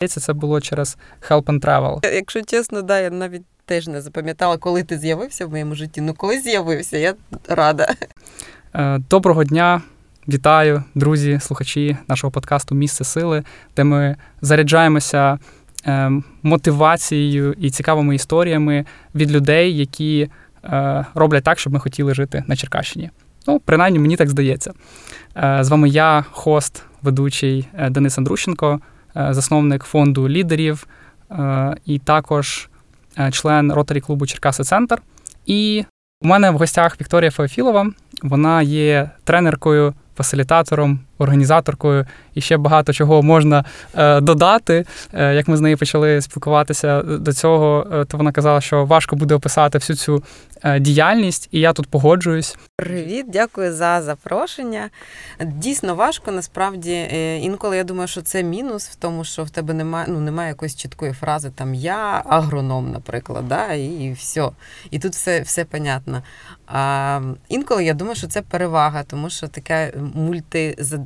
Здається, це було через Help and Travel. Якщо чесно, да, я навіть теж не запам'ятала, коли ти з'явився в моєму житті. Ну, коли з'явився, я рада. Е, Доброго дня, вітаю, друзі, слухачі нашого подкасту Місце сили, де ми заряджаємося е, мотивацією і цікавими історіями від людей, які е, роблять так, щоб ми хотіли жити на Черкащині. Ну, принаймні, мені так здається. Е, З вами я, хост, ведучий е, Денис Андрущенко, е, засновник фонду лідерів е, і також е, член ротарі клубу Черкаси Центр. І у мене в гостях Вікторія Феофілова. Вона є тренеркою, фасилітатором, організаторкою і ще багато чого можна е, додати. Е, як ми з нею почали спілкуватися до цього, е, то вона казала, що важко буде описати всю цю е, діяльність, і я тут погоджуюсь. Привіт, дякую за запрошення. Дійсно важко, насправді. Е, Інколи я думаю, що це мінус в тому, що в тебе немає, ну, немає якоїсь чіткої фрази, там я агроном, наприклад, да, і, все. І тут все, все понятно. А інколи я думаю, що це перевага, тому що така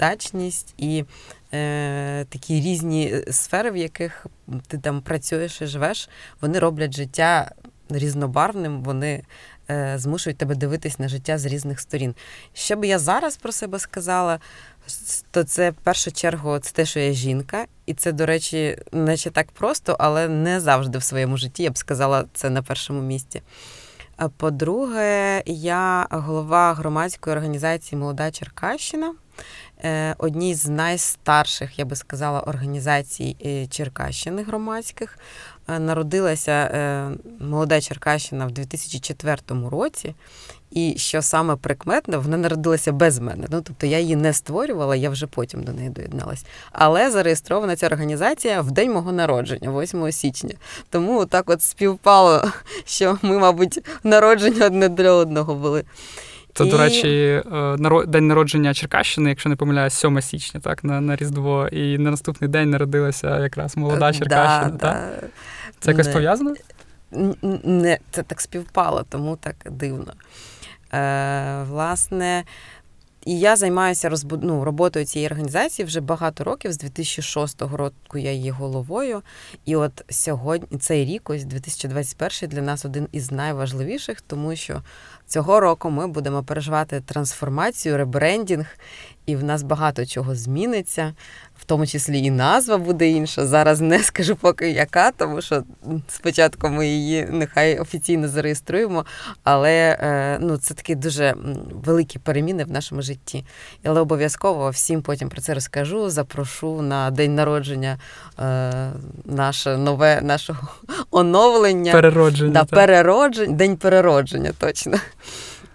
мультизадачність і е, такі різні сфери, в яких ти там працюєш і живеш, вони роблять життя різнобарвним, вони е, змушують тебе дивитись на життя з різних сторін. Що би я зараз про себе сказала, то це в першу чергу це те, що я жінка, і це, до речі, наче так просто, але не завжди в своєму житті. Я б сказала це на першому місці. По-друге, я голова громадської організації Молода Черкащина, е, одній з найстарших, я би сказала, організацій е, Черкащини громадських. Е, Народилася молода Черкащина в 2004 році. І що саме прикметне, вона народилася без мене. Ну тобто я її не створювала, я вже потім до неї доєдналась. Але зареєстрована ця організація в день мого народження, 8 січня. Тому так от співпало, що ми, мабуть, народження одне для одного були. Це, І- до речі, день народження Черкащини, якщо не помиляюсь, 7 січня, так, на, на Різдво. І на наступний день народилася якраз молода Черкащина. Да, так? да. Це якось Не. пов'язано? Не, це так співпало, тому так дивно. Е, власне, і я займаюся розбу... ну, роботою цієї організації вже багато років. З 2006 року я її головою. І от сьогодні цей рік, ось 2021, для нас один із найважливіших, тому що цього року ми будемо переживати трансформацію, ребрендінг, і в нас багато чого зміниться, в тому числі і назва буде інша. Зараз не скажу поки яка, тому що спочатку ми її нехай офіційно зареєструємо, але е, ну, це такі дуже великі переміни в нашому житті. Але обов'язково всім потім про це розкажу, запрошу на день народження е, наше нове нашого оновлення. Переродження. Да, так. перероджень, день переродження, точно.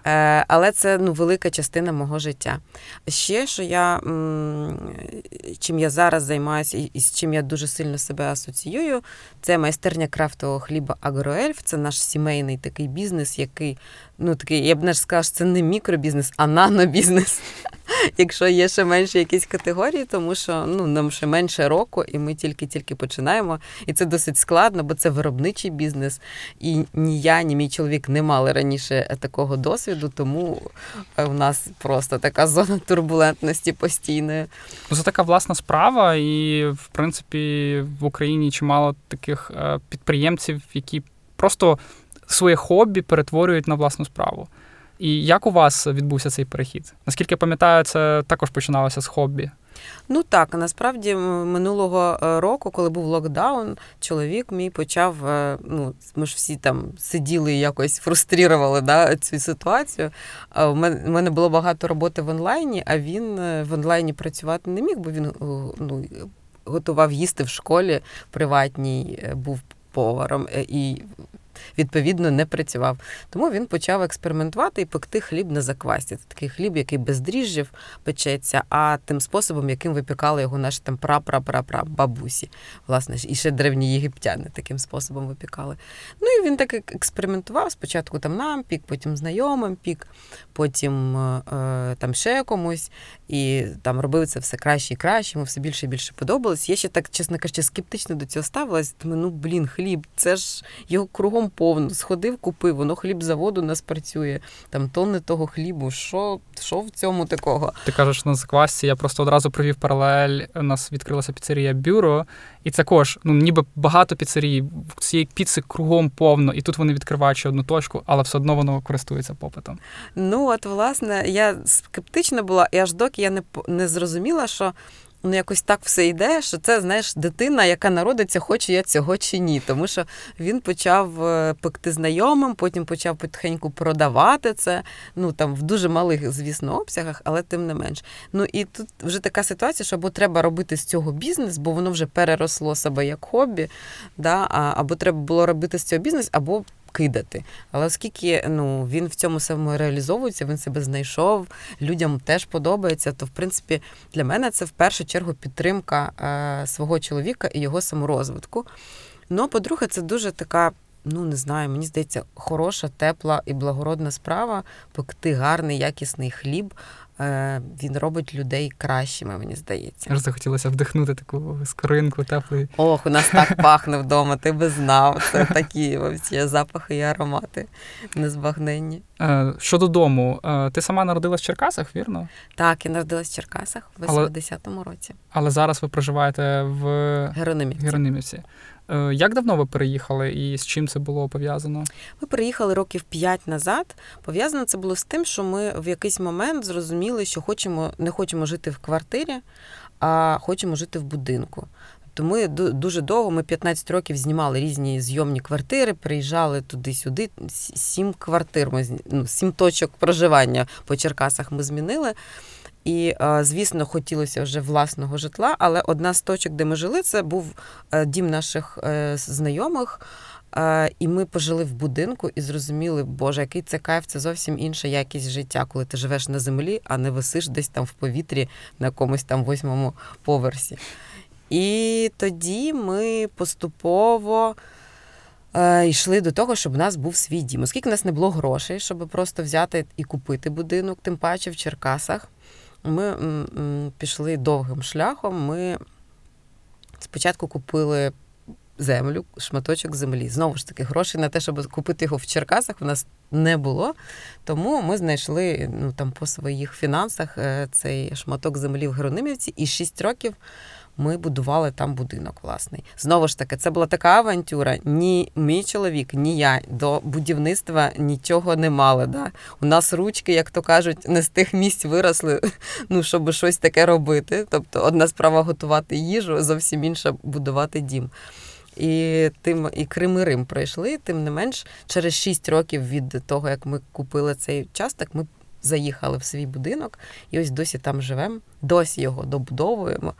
Е, але це ну, велика частина мого життя. Ще, що я, чим я зараз займаюся і, з чим я дуже сильно себе асоціюю, це майстерня крафтового хліба Агроельф. Це наш сімейний такий бізнес, який, ну такий, я б не сказала, що це не мікробізнес, а нанобізнес. Якщо є ще менші якісь категорії, тому що ну, нам ще менше року, і ми тільки-тільки починаємо. І це досить складно, бо це виробничий бізнес. І ні я, ні мій чоловік не мали раніше такого досвіду, тому е, у нас просто така зона турбулентності постійної. Ну, Це така власна справа, і в принципі в Україні чимало таких е, підприємців, які просто своє хобі перетворюють на власну справу. І як у вас відбувся цей перехід? Наскільки я пам'ятаю, це також починалося з хобі. Ну так, насправді минулого е, року, коли був локдаун, чоловік мій почав. е, Ну, ми ж всі там сиділи і якось фрустрували да, цю ситуацію. В мене, було багато роботи в онлайні, а він е, в онлайні працювати не міг, бо він ну, готував їсти в школі приватній, був поваром і. Відповідно, не працював. Тому він почав експериментувати і пекти хліб на заквасті. Це такий хліб, який без дріжджів печеться, а тим способом, яким випікали його наші там пра-пра-пра-пра бабусі. Власне, і ще древні єгиптяни таким способом випікали. Ну і він так експериментував. Спочатку там нам пік, потім знайомим пік, потім е, там ще комусь, і там робив це все краще і краще, йому все більше і більше подобалось. Я ще так, чесно кажучи, скептично до цього ставилась. Думаю, ну блін, хліб, це ж його кругом повно. Сходив, купив, воно хліб заводу нас працює, там тонни того хлібу. Що що в цьому такого? Ти кажеш на заквасці, я просто одразу провів паралель. У нас відкрилася піцерія бюро, і це також, ну ніби багато піцерій, цієї піци кругом повно, і тут вони відкривають ще одну точку, але все одно воно користується попитом. Ну от, власне, я скептична була, і аж доки я не не зрозуміла, що ну якось так все йде, що це знаєш дитина, яка народиться, хоче я цього чи ні. Тому що він почав е, пекти знайомим, потім почав потихеньку продавати це. Ну там в дуже малих, звісно, обсягах, але тим не менш. Ну і тут вже така ситуація, що або треба робити з цього бізнес, бо воно вже переросло себе як хобі, да, або треба було робити з цього бізнес, або кидати. Але оскільки ну, він в цьому самому реалізовується, він себе знайшов, людям теж подобається, то в принципі для мене це в першу чергу підтримка е, свого чоловіка і його саморозвитку. Ну, по-друге, це дуже така. Ну, не знаю, мені здається, хороша, тепла і благородна справа пекти гарний, якісний хліб, він робить людей кращими, мені здається. Аж захотілося вдихнути таку скоринку, теплий. Ох, у нас так пахне вдома, ти би знав. Це такі всі запахи і аромати незбагненні. Е, щодо дому, е, ти сама народилась в Черкасах, вірно? Так, я народилась в Черкасах в 80-му році. Але зараз ви проживаєте в Геронимівці. Геронимівці. Е, як давно ви переїхали і з чим це було пов'язано? Ми переїхали років п'ять назад. Пов'язано це було з тим, що ми в якийсь момент зрозуміли, що хочемо не хочемо жити в квартирі, а хочемо жити в будинку. То ми дуже довго, ми 15 років знімали різні зйомні квартири, приїжджали туди-сюди. Сім квартир, ми ну, сім точок проживання по Черкасах ми змінили. І, звісно, хотілося вже власного житла, але одна з точок, де ми жили, це був е, дім наших е, знайомих. І ми пожили в будинку і зрозуміли, Боже, який це кайф, це зовсім інша якість життя, коли ти живеш на землі, а не висиш десь там в повітрі на якомусь там восьмому поверсі. І тоді ми поступово е, йшли до того, щоб у нас був свій дім. Оскільки у нас не було грошей, щоб просто взяти і купити будинок, тим паче в Черкасах ми пішли довгим шляхом. Ми спочатку купили землю, шматочок землі. Знову ж таки, грошей на те, щоб купити його в Черкасах, у нас не було. Тому ми знайшли ну, там по своїх фінансах е, цей шматок землі в Геронимівці і 6 років ми будували там будинок власний. Знову ж таки, це була така авантюра. Ні мій чоловік, ні я до будівництва нічого не мали. Да? У нас ручки, як то кажуть, не з тих місць виросли, ну щоб щось таке робити. Тобто, одна справа готувати їжу, зовсім інша будувати дім. І тим і Крим і Рим пройшли. Тим не менш, через 6 років від того, як ми купили цей участок, ми заїхали в свій будинок, і ось досі там живемо, досі його добудовуємо,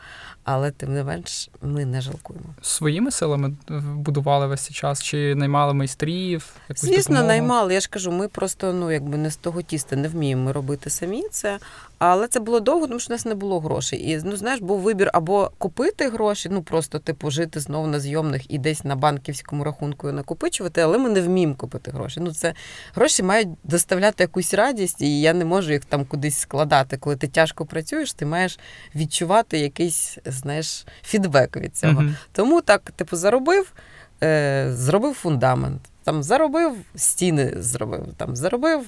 але тим не менш ми не жалкуємо. Своїми силами будували весь цей час чи наймали майстрів? Звісно, допомогу? наймали. Я ж кажу, ми просто ну якби не з того тіста не вміємо робити самі це. Але це було довго, тому що у нас не було грошей. І ну знаєш, був вибір або купити гроші, ну просто типу жити знову на зйомних і десь на банківському рахунку накопичувати, але ми не вміємо купити гроші. Ну це гроші мають доставляти якусь радість, і я не можу їх там кудись складати. Коли ти тяжко працюєш, ти маєш відчувати якийсь знаєш фідбек від цього. uh Тому так, типу, заробив, е, зробив фундамент там заробив, стіни зробив, там заробив,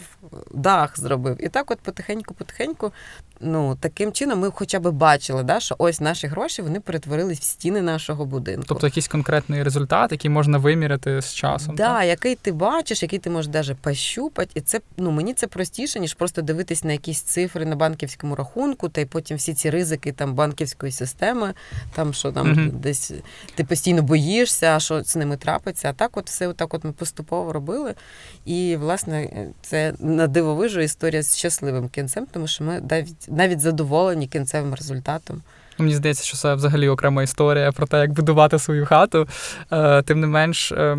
дах зробив. І так, от потихеньку-потихеньку, ну таким чином, ми хоча б бачили, да, що ось наші гроші вони перетворились в стіни нашого будинку. Тобто якийсь конкретний результат, який можна виміряти з часом. Да, так, який ти бачиш, який ти можеш навіть пощупати. І це ну мені це простіше, ніж просто дивитись на якісь цифри на банківському рахунку, та й потім всі ці ризики там банківської системи, там що там mm десь ти постійно боїшся, що з ними трапиться. А так, от все отак, от ми поступово робили. І, власне, це на дивовижу історія з щасливим кінцем, тому що ми навіть навіть задоволені кінцевим результатом. Мені здається, що це взагалі окрема історія про те, як будувати свою хату. Е, тим не менш, е,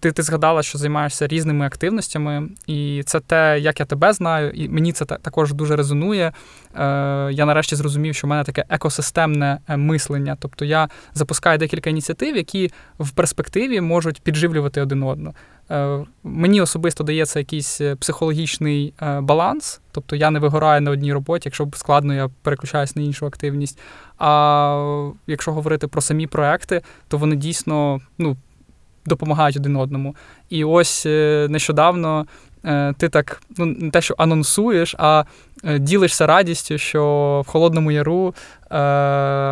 ти ти згадала, що займаєшся різними активностями, і це те, як я тебе знаю, і мені це також дуже резонує. Е, Я нарешті зрозумів, що в мене таке екосистемне е, мислення. Тобто я запускаю декілька ініціатив, які в перспективі можуть підживлювати один одного. Е, Мені особисто дається якийсь е, психологічний баланс, тобто я не вигораю на одній роботі, якщо складно, я переключаюсь на іншу активність. А якщо говорити про самі проекти, то вони дійсно ну допомагають один одному. І ось е, нещодавно е, ти так ну не те, що анонсуєш, а е, ділишся радістю, що в Холодному Яру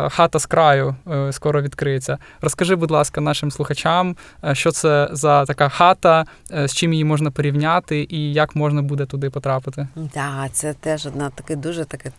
хата з краю скоро відкриється. Розкажи, будь ласка, нашим слухачам, що це за така хата, з чим її можна порівняти, і як можна буде туди потрапити. Так, да, це теж одна така дуже така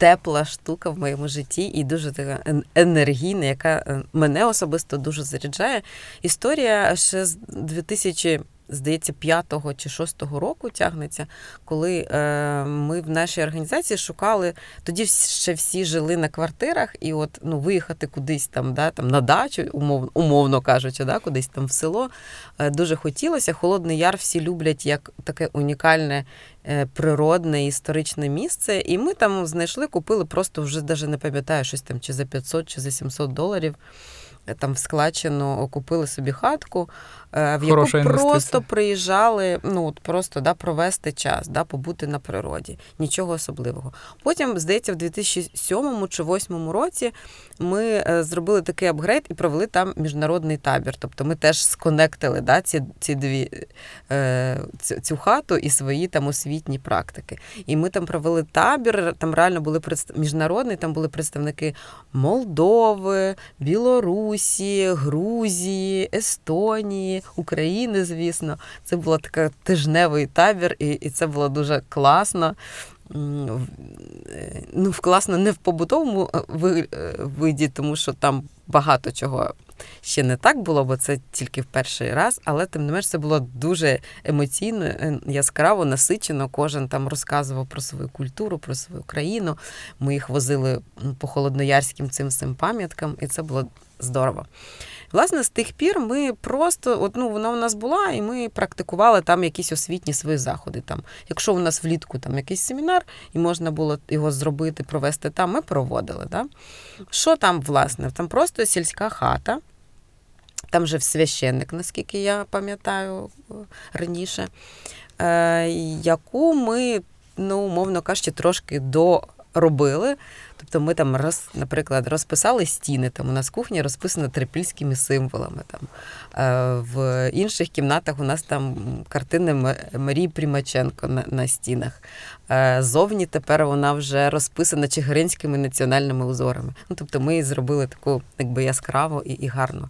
тепла штука в моєму житті і дуже така енергійна, яка мене особисто дуже заряджає. Історія ще з 2000 здається, п'ятого чи шостого року тягнеться, коли е, ми в нашій організації шукали, тоді ще всі жили на квартирах, і от ну, виїхати кудись там, да, там на дачу, умовно, умовно кажучи, да, кудись там в село. Е, дуже хотілося. Холодний Яр всі люблять як таке унікальне. Е, природне історичне місце, і ми там знайшли, купили просто вже навіть не пам'ятаю щось там чи за 500, чи за 700 доларів. Е, там в складчину купили собі хатку, в яку просто приїжджали, ну от просто да, провести час, да, побути на природі. Нічого особливого. Потім, здається, в 2007 чи 2008 році ми е, зробили такий апгрейд і провели там міжнародний табір. Тобто ми теж сконектили да, ці ці дві цю хату і свої там освітні практики. І ми там провели табір, там реально були міжнародний, там були представники Молдови. Білорусі, Грузії, Естонії, України, звісно. Це був такий тижневий табір, і, і це було дуже класно. Ну, класно не в побутовому е, е, виді, тому що там багато чого ще не так було, бо це тільки в перший раз, але тим не менш це було дуже емоційно, е, яскраво, насичено. Кожен там розказував про свою культуру, про свою країну. Ми їх возили по холодноярським цим всім пам'яткам, і це було здорово. Власне, з тих пір ми просто, от, ну, вона у нас була, і ми практикували там якісь освітні свої заходи. Там. Якщо у нас влітку там якийсь семінар, і можна було його зробити, провести там, ми проводили. Да? Що там, власне? Там просто сільська хата. Там же священник, наскільки я пам'ятаю раніше, е, яку ми, ну, умовно кажучи, трошки доробили. Тобто ми там, роз, наприклад, розписали стіни. Там у нас кухня розписана трипільськими символами. Там. Е, в інших кімнатах у нас там картини Марії Примаченко на, на стінах. Е, зовні тепер вона вже розписана чигиринськими національними узорами. Ну, Тобто ми зробили таку якби яскраво і, і гарно.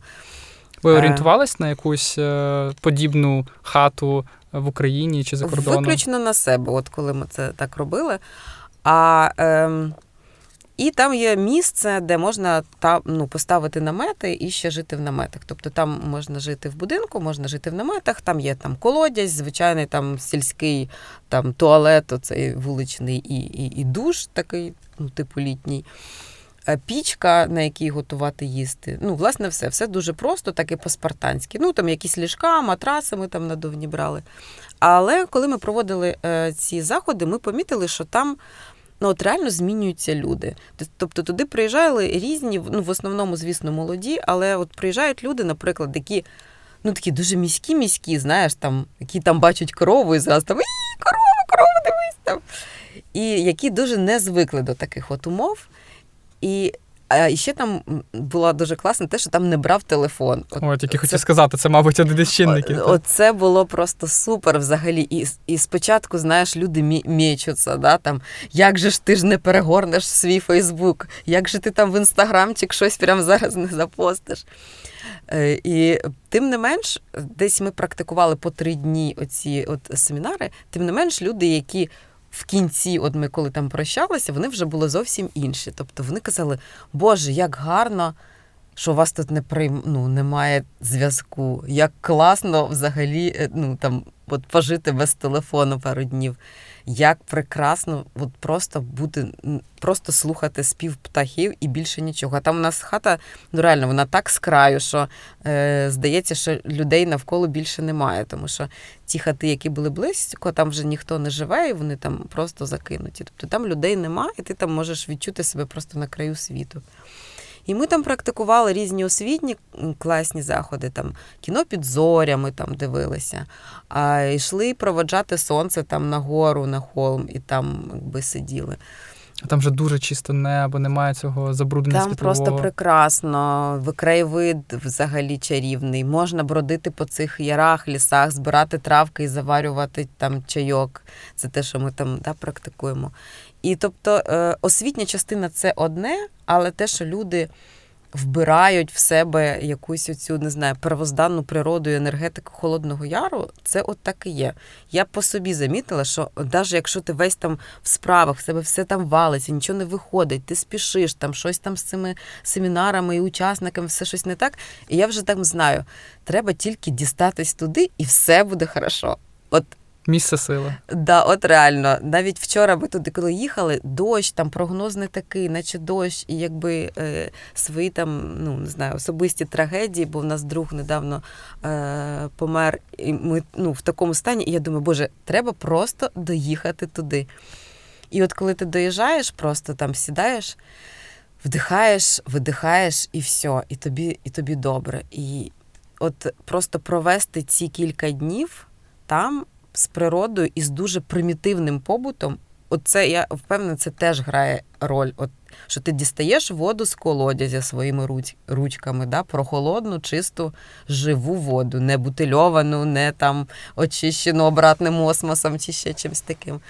Ви е, орієнтувались на якусь подібну хату в Україні чи за кордоном? Виключно на себе, от коли ми це так робили. А е, і там є місце, де можна та, ну, поставити намети і ще жити в наметах. Тобто там можна жити в будинку, можна жити в наметах, там є там колодязь, звичайний там сільський там туалет, оцей вуличний і, і, і душ такий, ну, типу літній. Е, пічка, на якій готувати їсти. Ну, власне, все. Все дуже просто, так і по-спартанськи. Ну, там якісь ліжка, матраси ми там надовні брали. Але коли ми проводили е, ці заходи, ми помітили, що там ну от реально змінюються люди. Тобто туди приїжджали різні, ну в основному, звісно, молоді, але от приїжджають люди, наприклад, які ну такі дуже міські, міські, знаєш, там, які там бачать корову і зразу там корова, корова, дивись там. І які дуже не звикли до таких от умов. І а ще там була дуже класна те, що там не брав телефон. От, О, тільки це... хотів сказати, це, мабуть, один із чинників. Оце було просто супер взагалі. І і спочатку, знаєш, люди мічуться, да, там, як же ж ти ж не перегорнеш свій Фейсбук, як же ти там в інстаграмчик щось прямо зараз не запостиш. Е, і тим не менш, десь ми практикували по три дні оці от семінари, тим не менш, люди, які в кінці, от ми коли там прощалися, вони вже були зовсім інші. Тобто вони казали, Боже, як гарно, що у вас тут не прийм... ну, немає зв'язку, як класно взагалі е, ну, там, от пожити без телефону пару днів як прекрасно от просто бути, просто слухати спів птахів і більше нічого. Там у нас хата, ну реально, вона так з краю, що е, здається, що людей навколо більше немає. Тому що ті хати, які були близько, там вже ніхто не живе, і вони там просто закинуті. Тобто там людей немає, і ти там можеш відчути себе просто на краю світу. І ми там практикували різні освітні класні заходи, там кіно під зорями там дивилися, а йшли проводжати сонце там на гору, на холм, і там якби сиділи. Там вже дуже чисте небо, немає цього забруднення Там світлового. просто прекрасно, краєвид взагалі чарівний. Можна бродити по цих ярах, лісах, збирати травки і заварювати там чайок. Це те, що ми там да, практикуємо. І тобто е, освітня частина це одне, але те, що люди вбирають в себе якусь оцю, не знаю, первозданну природу і енергетику Холодного Яру, це от так і є. Я по собі замітила, що навіть якщо ти весь там в справах, в себе все там валиться, нічого не виходить, ти спішиш, там щось там з цими семінарами і учасниками, все щось не так. І я вже там знаю, треба тільки дістатись туди, і все буде хорошо. От Місце сили. Да, от реально. Навіть вчора ми туди, коли їхали, дощ, там прогноз не такий, наче дощ, і якби е, свої там, ну не знаю, особисті трагедії, бо в нас друг недавно е, помер, і ми ну, в такому стані, і я думаю, боже, треба просто доїхати туди. І от коли ти доїжджаєш, просто там сідаєш, вдихаєш, видихаєш, і все, і тобі, і тобі добре. І от просто провести ці кілька днів там з природою і з дуже примітивним побутом. Оце я впевнена, це теж грає роль. От що ти дістаєш воду з колодязя своїми руч, ручками, да, прохолодну, чисту, живу воду, не бутильовану, не там очищену обратним осмосом чи ще чимось таким.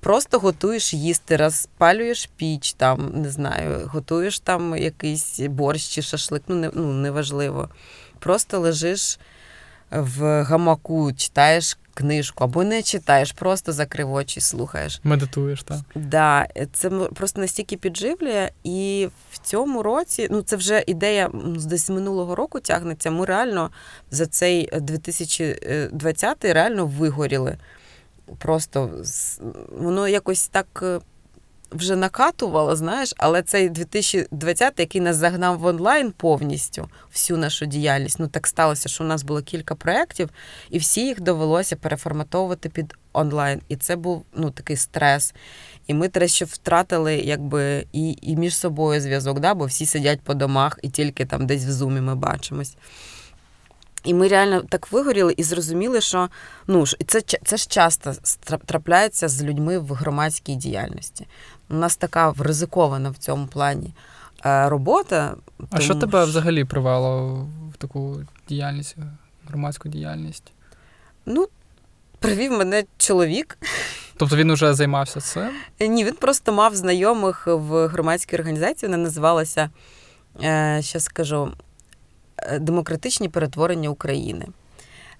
Просто готуєш їсти, розпалюєш піч, там, не знаю, готуєш там якийсь борщ чи шашлик, ну, не, ну неважливо. Просто лежиш в гамаку, читаєш книжку або не читаєш, просто закрив очі, слухаєш. Медитуєш, так. Да, це просто настільки підживлює, і в цьому році, ну це вже ідея десь минулого року тягнеться. Ми реально за цей 2020 реально вигоріли. Просто воно якось так вже накатувало, знаєш, але цей 2020, який нас загнав в онлайн повністю всю нашу діяльність. Ну так сталося, що у нас було кілька проєктів, і всі їх довелося переформатовувати під онлайн. І це був ну такий стрес. І ми трохи втратили якби і і між собою зв'язок, да? бо всі сидять по домах і тільки там десь в зумі ми бачимось. І ми реально так вигоріли і зрозуміли, що ну це це ж часто трапляється з людьми в громадській діяльності. У нас така ризикована в цьому плані е, робота. А тому... що тебе взагалі привело в таку діяльність, громадську діяльність? Ну, привів мене чоловік. Тобто він вже займався цим? Ні, він просто мав знайомих в громадській організації. Вона називалася, е, що скажу, е, демократичні перетворення України.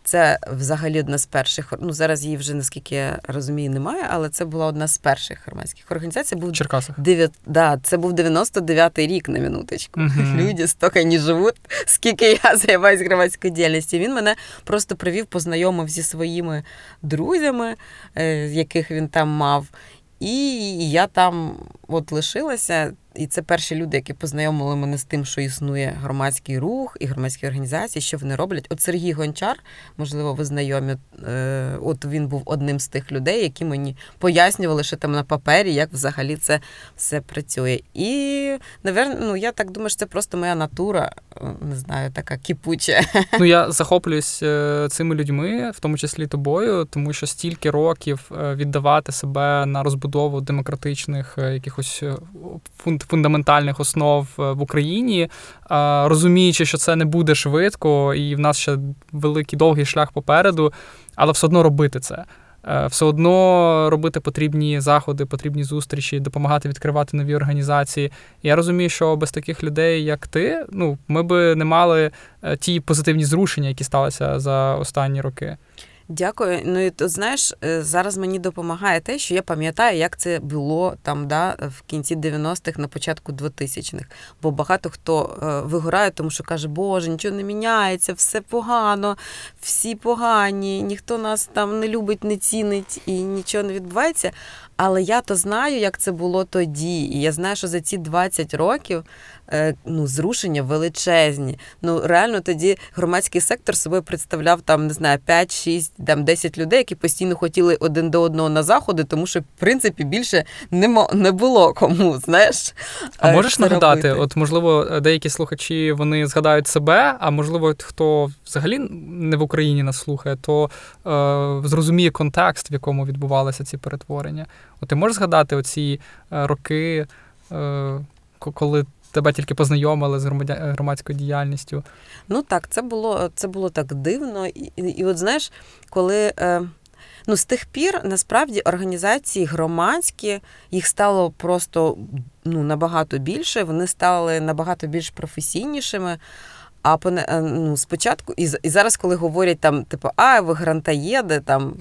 Це взагалі одна з перших. Ну зараз її вже наскільки я розумію, немає, але це була одна з перших громадських організацій. Був Черкасах. 9, да, це був 99-й рік на минуточку. Uh-huh. Люди стільки не живуть, скільки я займаюся громадською діяльністю. Він мене просто привів, познайомив зі своїми друзями, е, яких він там мав. І я там от лишилася. І це перші люди, які познайомили мене з тим, що існує громадський рух і громадські організації, що вони роблять. От Сергій Гончар, можливо, ви знайомі. Е, от він був одним з тих людей, які мені пояснювали, що там на папері, як взагалі це все працює. І, наверно, ну я так думаю, що це просто моя натура, е, не знаю, така кипуча. Ну я захоплююсь е, цими людьми, в тому числі тобою, тому що стільки років віддавати себе на розбудову демократичних якихось фунд фундаментальних основ е, в Україні, розуміючи, що це не буде швидко, і в нас ще великий довгий шлях попереду, але все одно робити це. Е, все одно робити потрібні заходи, потрібні зустрічі, допомагати відкривати нові організації. Я розумію, що без таких людей, як ти, ну ми би не мали е, ті позитивні зрушення, які сталися за останні роки. Дякую. Ну і то знаєш, е, зараз мені допомагає те, що я пам'ятаю, як це було там, да, в кінці 90-х, на початку 2000-х. Бо багато хто е, вигорає, тому що каже, Боже, нічого не міняється, все погано, всі погані, ніхто нас там не любить, не цінить і нічого не відбувається. Але я то знаю, як це було тоді. І я знаю, що за ці 20 років е, ну, зрушення величезні. Ну реально тоді громадський сектор собою представляв там, не знаю, 5, 6, там 10 людей, які постійно хотіли один до одного на заходи, тому що в принципі більше не не було кому. Знаєш, а можеш нагадати? От можливо, деякі слухачі вони згадають себе, а можливо, хто взагалі не в Україні нас слухає, то е, зрозуміє контекст, в якому відбувалися ці перетворення. Ти можеш згадати оці е, роки, е, коли тебе тільки познайомили з громадською діяльністю? Ну так, це було це було так дивно. І, і, от знаєш, коли. Е... Ну, з тих пір насправді організації громадські, їх стало просто ну, набагато більше, вони стали набагато більш професійнішими. А ну, спочатку, і і зараз, коли говорять там, типу, а ви грантаєди там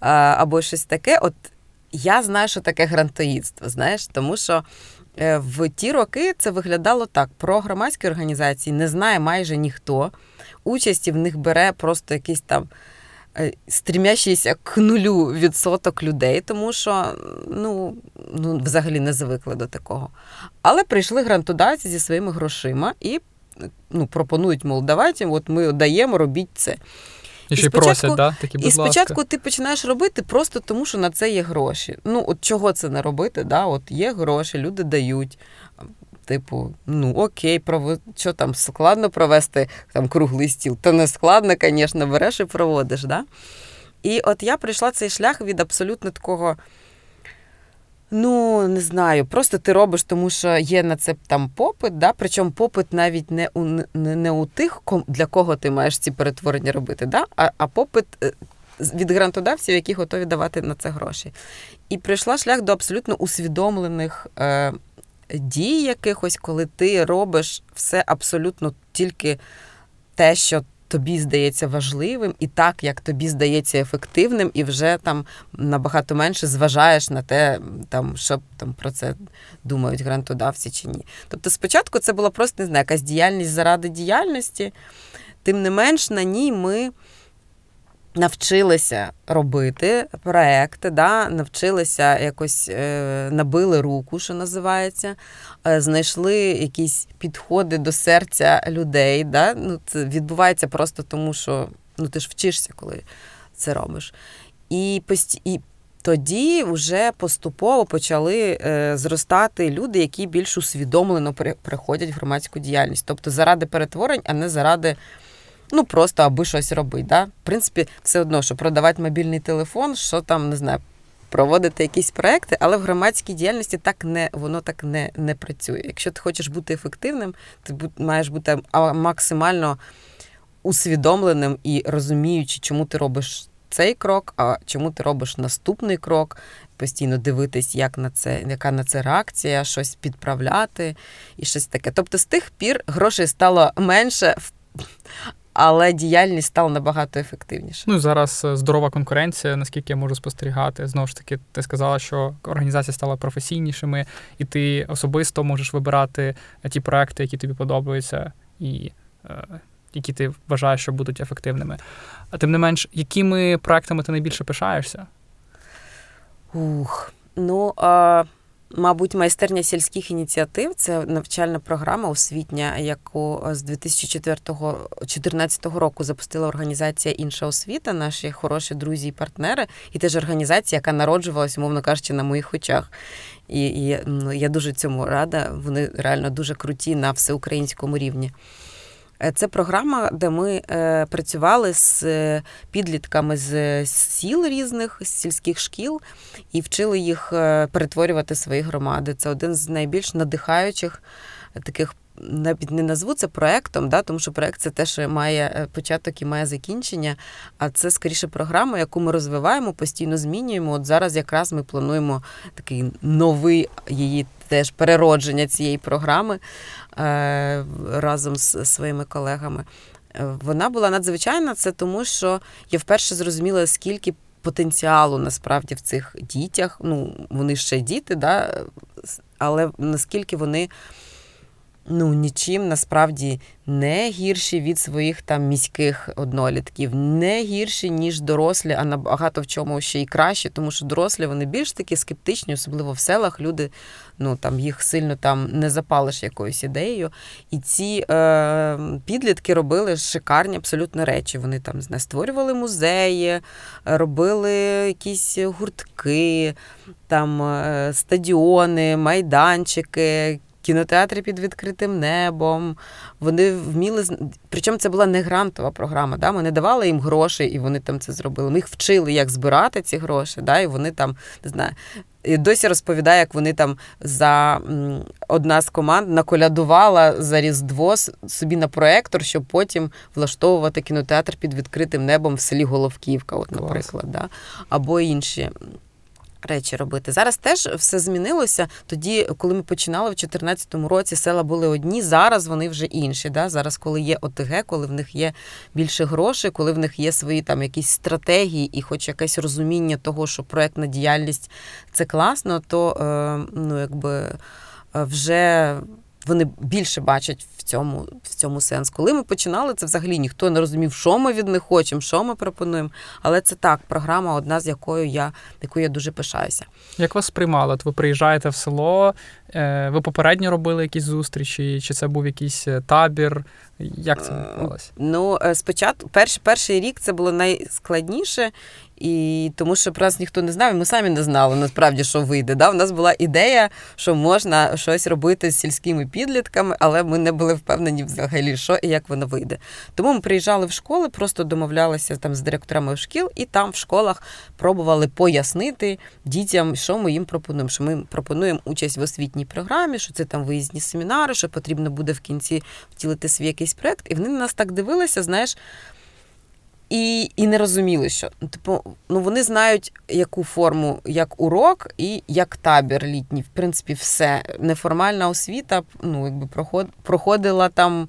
або щось таке, от я знаю, що таке грантоїдство, знаєш, тому що е, в ті роки це виглядало так: про громадські організації не знає майже ніхто. Участі в них бере просто якийсь там. Е, стрімящийся к нулю відсоток людей, тому що ну, ну, взагалі не звикли до такого. Але прийшли грантодавці зі своїми грошима і ну, пропонують, мол, давайте, от ми даємо, робіть це. І ще й просять, да? Такі, будь І спочатку ласка. ти починаєш робити просто тому, що на це є гроші. Ну, от чого це не робити? Да? От Є гроші, люди дають. Типу, ну окей, пров... що там складно провести там круглий стіл? Та не складно, звісно, береш і проводиш. Да? І от я прийшла цей шлях від абсолютно такого. Ну, не знаю, просто ти робиш, тому що є на це там попит, да? причому попит навіть не у не, не у тих, для кого ти маєш ці перетворення робити, да? а а попит е, від грантодавців, які готові давати на це гроші. І прийшла шлях до абсолютно усвідомлених е, дій якихось, коли ти робиш все абсолютно тільки те, що тобі здається важливим, і так, як тобі здається ефективним, і вже там набагато менше зважаєш на те, там що там про це думають грантодавці чи ні. Тобто, спочатку це була просто не знаю, якась діяльність заради діяльності, тим не менш на ній ми навчилися робити проекти, да, навчилися якось е, набили руку, що називається, е, знайшли якісь підходи до серця людей. Да? Ну, Це відбувається просто тому, що ну, ти ж вчишся, коли це робиш. І і тоді вже поступово почали е, зростати люди, які більш усвідомлено приходять в громадську діяльність. Тобто заради перетворень, а не заради ну просто аби щось робити. Да? В принципі, все одно, що продавати мобільний телефон, що там не знаю. Проводити якісь проекти, але в громадській діяльності так не воно так не не працює. Якщо ти хочеш бути ефективним, ти маєш бути максимально усвідомленим і розуміючи, чому ти робиш цей крок, а чому ти робиш наступний крок, постійно дивитись, як на це, яка на це реакція, щось підправляти і щось таке. Тобто з тих пір грошей стало менше, але діяльність стала набагато ефективніше. Ну зараз е, здорова конкуренція, наскільки я можу спостерігати. Знову ж таки, ти сказала, що організація стала професійнішими, і ти особисто можеш вибирати е, ті проекти, які тобі подобаються, і е, які ти вважаєш, що будуть ефективними. А тим не менш, якими проектами ти найбільше пишаєшся? Ух, ну. А... Мабуть, майстерня сільських ініціатив це навчальна програма освітня, яку з 2014 року запустила організація Інша освіта, наші хороші друзі і партнери, і теж організація, яка народжувалася, мовно кажучи, на моїх очах. І, і ну, я дуже цьому рада. Вони реально дуже круті на всеукраїнському рівні. Е, це програма, де ми е, працювали з е, підлітками з сіл різних, з сільських шкіл і вчили їх перетворювати свої громади. Це один з найбільш надихаючих таких. Навіть не назву це проектом, да, тому що проект це те, має початок і має закінчення. А це скоріше програма, яку ми розвиваємо, постійно змінюємо. От зараз якраз ми плануємо такий новий її теж переродження цієї програми е, разом з своїми колегами. Е, вона була надзвичайна, це тому, що я вперше зрозуміла, скільки потенціалу насправді в цих дітях. Ну, вони ще діти, да, але наскільки вони ну нічим насправді не гірші від своїх там міських однолітків, не гірші, ніж дорослі, а набагато в чому ще й краще, тому що дорослі вони більш такі скептичні, особливо в селах. Люди ну там їх сильно там не запалиш якоюсь ідеєю. І ці е, підлітки робили шикарні абсолютно речі. Вони там не створювали музеї, робили якісь гуртки, там е, стадіони, майданчики кінотеатри під відкритим небом. Вони вміли Причому це була не грантова програма. Да? Ми не давали їм гроші, і вони там це зробили. Ми їх вчили, як збирати ці гроші, да? і вони там не знаю. І досі розповідає, як вони там за одна з команд наколядувала за Різдво собі на проектор, щоб потім влаштовувати кінотеатр під відкритим небом в селі Головківка, от, наприклад, да? або інші речі робити. Зараз теж все змінилося. Тоді, коли ми починали в 2014 році, села були одні, зараз вони вже інші. Да? Зараз, коли є ОТГ, коли в них є більше грошей, коли в них є свої там якісь стратегії і хоч якесь розуміння того, що проектна діяльність це класно, то е, ну якби е, вже вони більше бачать в цьому в цьому сенс. Коли ми починали, це взагалі ніхто не розумів, що ми від них хочемо, що ми пропонуємо. Але це так, програма, одна з якою я якою я дуже пишаюся. Як вас сприймали? От ви приїжджаєте в село, е, ви попередньо робили якісь зустрічі, чи це був якийсь е, табір? Як це відбувалося? Ну, е, спочатку, перший перший рік це було найскладніше, і тому що про нас ніхто не знав, і ми самі не знали насправді, що вийде. Да? У нас була ідея, що можна щось робити з сільськими підлітками, але ми не були впевнені взагалі, що і як воно вийде. Тому ми приїжджали в школи, просто домовлялися там з директорами шкіл, і там в школах пробували пояснити дітям, що ми їм пропонуємо. Що ми пропонуємо участь в освітній програмі, що це там виїзні семінари, що потрібно буде в кінці втілити свій якийсь проект. І вони на нас так дивилися, знаєш. І і не розуміли, що ну, типу, ну вони знають, яку форму як урок і як табір літній. В принципі, все. Неформальна освіта ну, якби проход, проходила там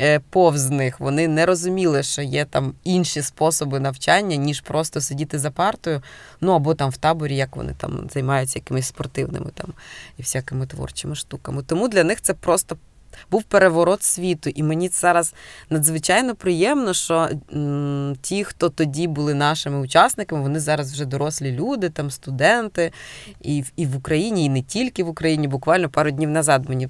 е, повз них. Вони не розуміли, що є там інші способи навчання, ніж просто сидіти за партою, ну або там в таборі, як вони там займаються якимись спортивними там і всякими творчими штуками. Тому для них це просто був переворот світу, і мені зараз надзвичайно приємно, що м, ті, хто тоді були нашими учасниками, вони зараз вже дорослі люди, там студенти, і і в Україні, і не тільки в Україні. Буквально пару днів назад мені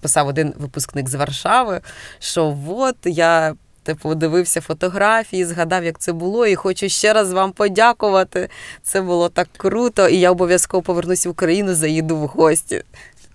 писав один випускник з Варшави, що от я. Типу, дивився фотографії, згадав, як це було, і хочу ще раз вам подякувати. Це було так круто, і я обов'язково повернусь в Україну, заїду в гості.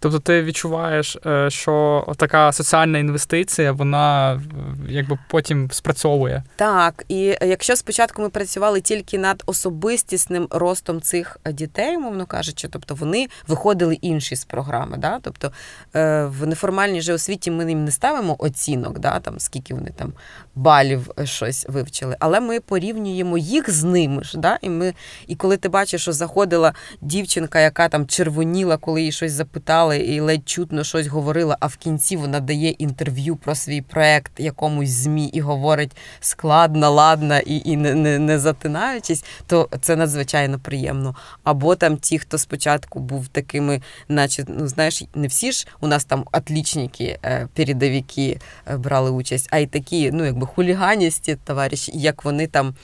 Тобто ти відчуваєш, е, що така соціальна інвестиція, вона якби потім спрацьовує. Так, і якщо спочатку ми працювали тільки над особистісним ростом цих дітей, мовно кажучи, тобто вони виходили інші з програми. Да? Тобто е, в неформальній же освіті ми їм не ставимо оцінок, да? там, скільки вони там балів щось вивчили, але ми порівнюємо їх з ними ж. Да? І ми, і коли ти бачиш, що заходила дівчинка, яка там червоніла, коли їй щось запитали і ледь чутно щось говорила, а в кінці вона дає інтерв'ю про свій проект якомусь змі і говорить складно, ладно і і не, не, не затинаючись, то це надзвичайно приємно. Або там ті, хто спочатку був такими, наче ну знаєш, не всі ж у нас там отлічники, е, передовики е, брали участь, а й такі, ну якби хуліганісті товариші, як вони там.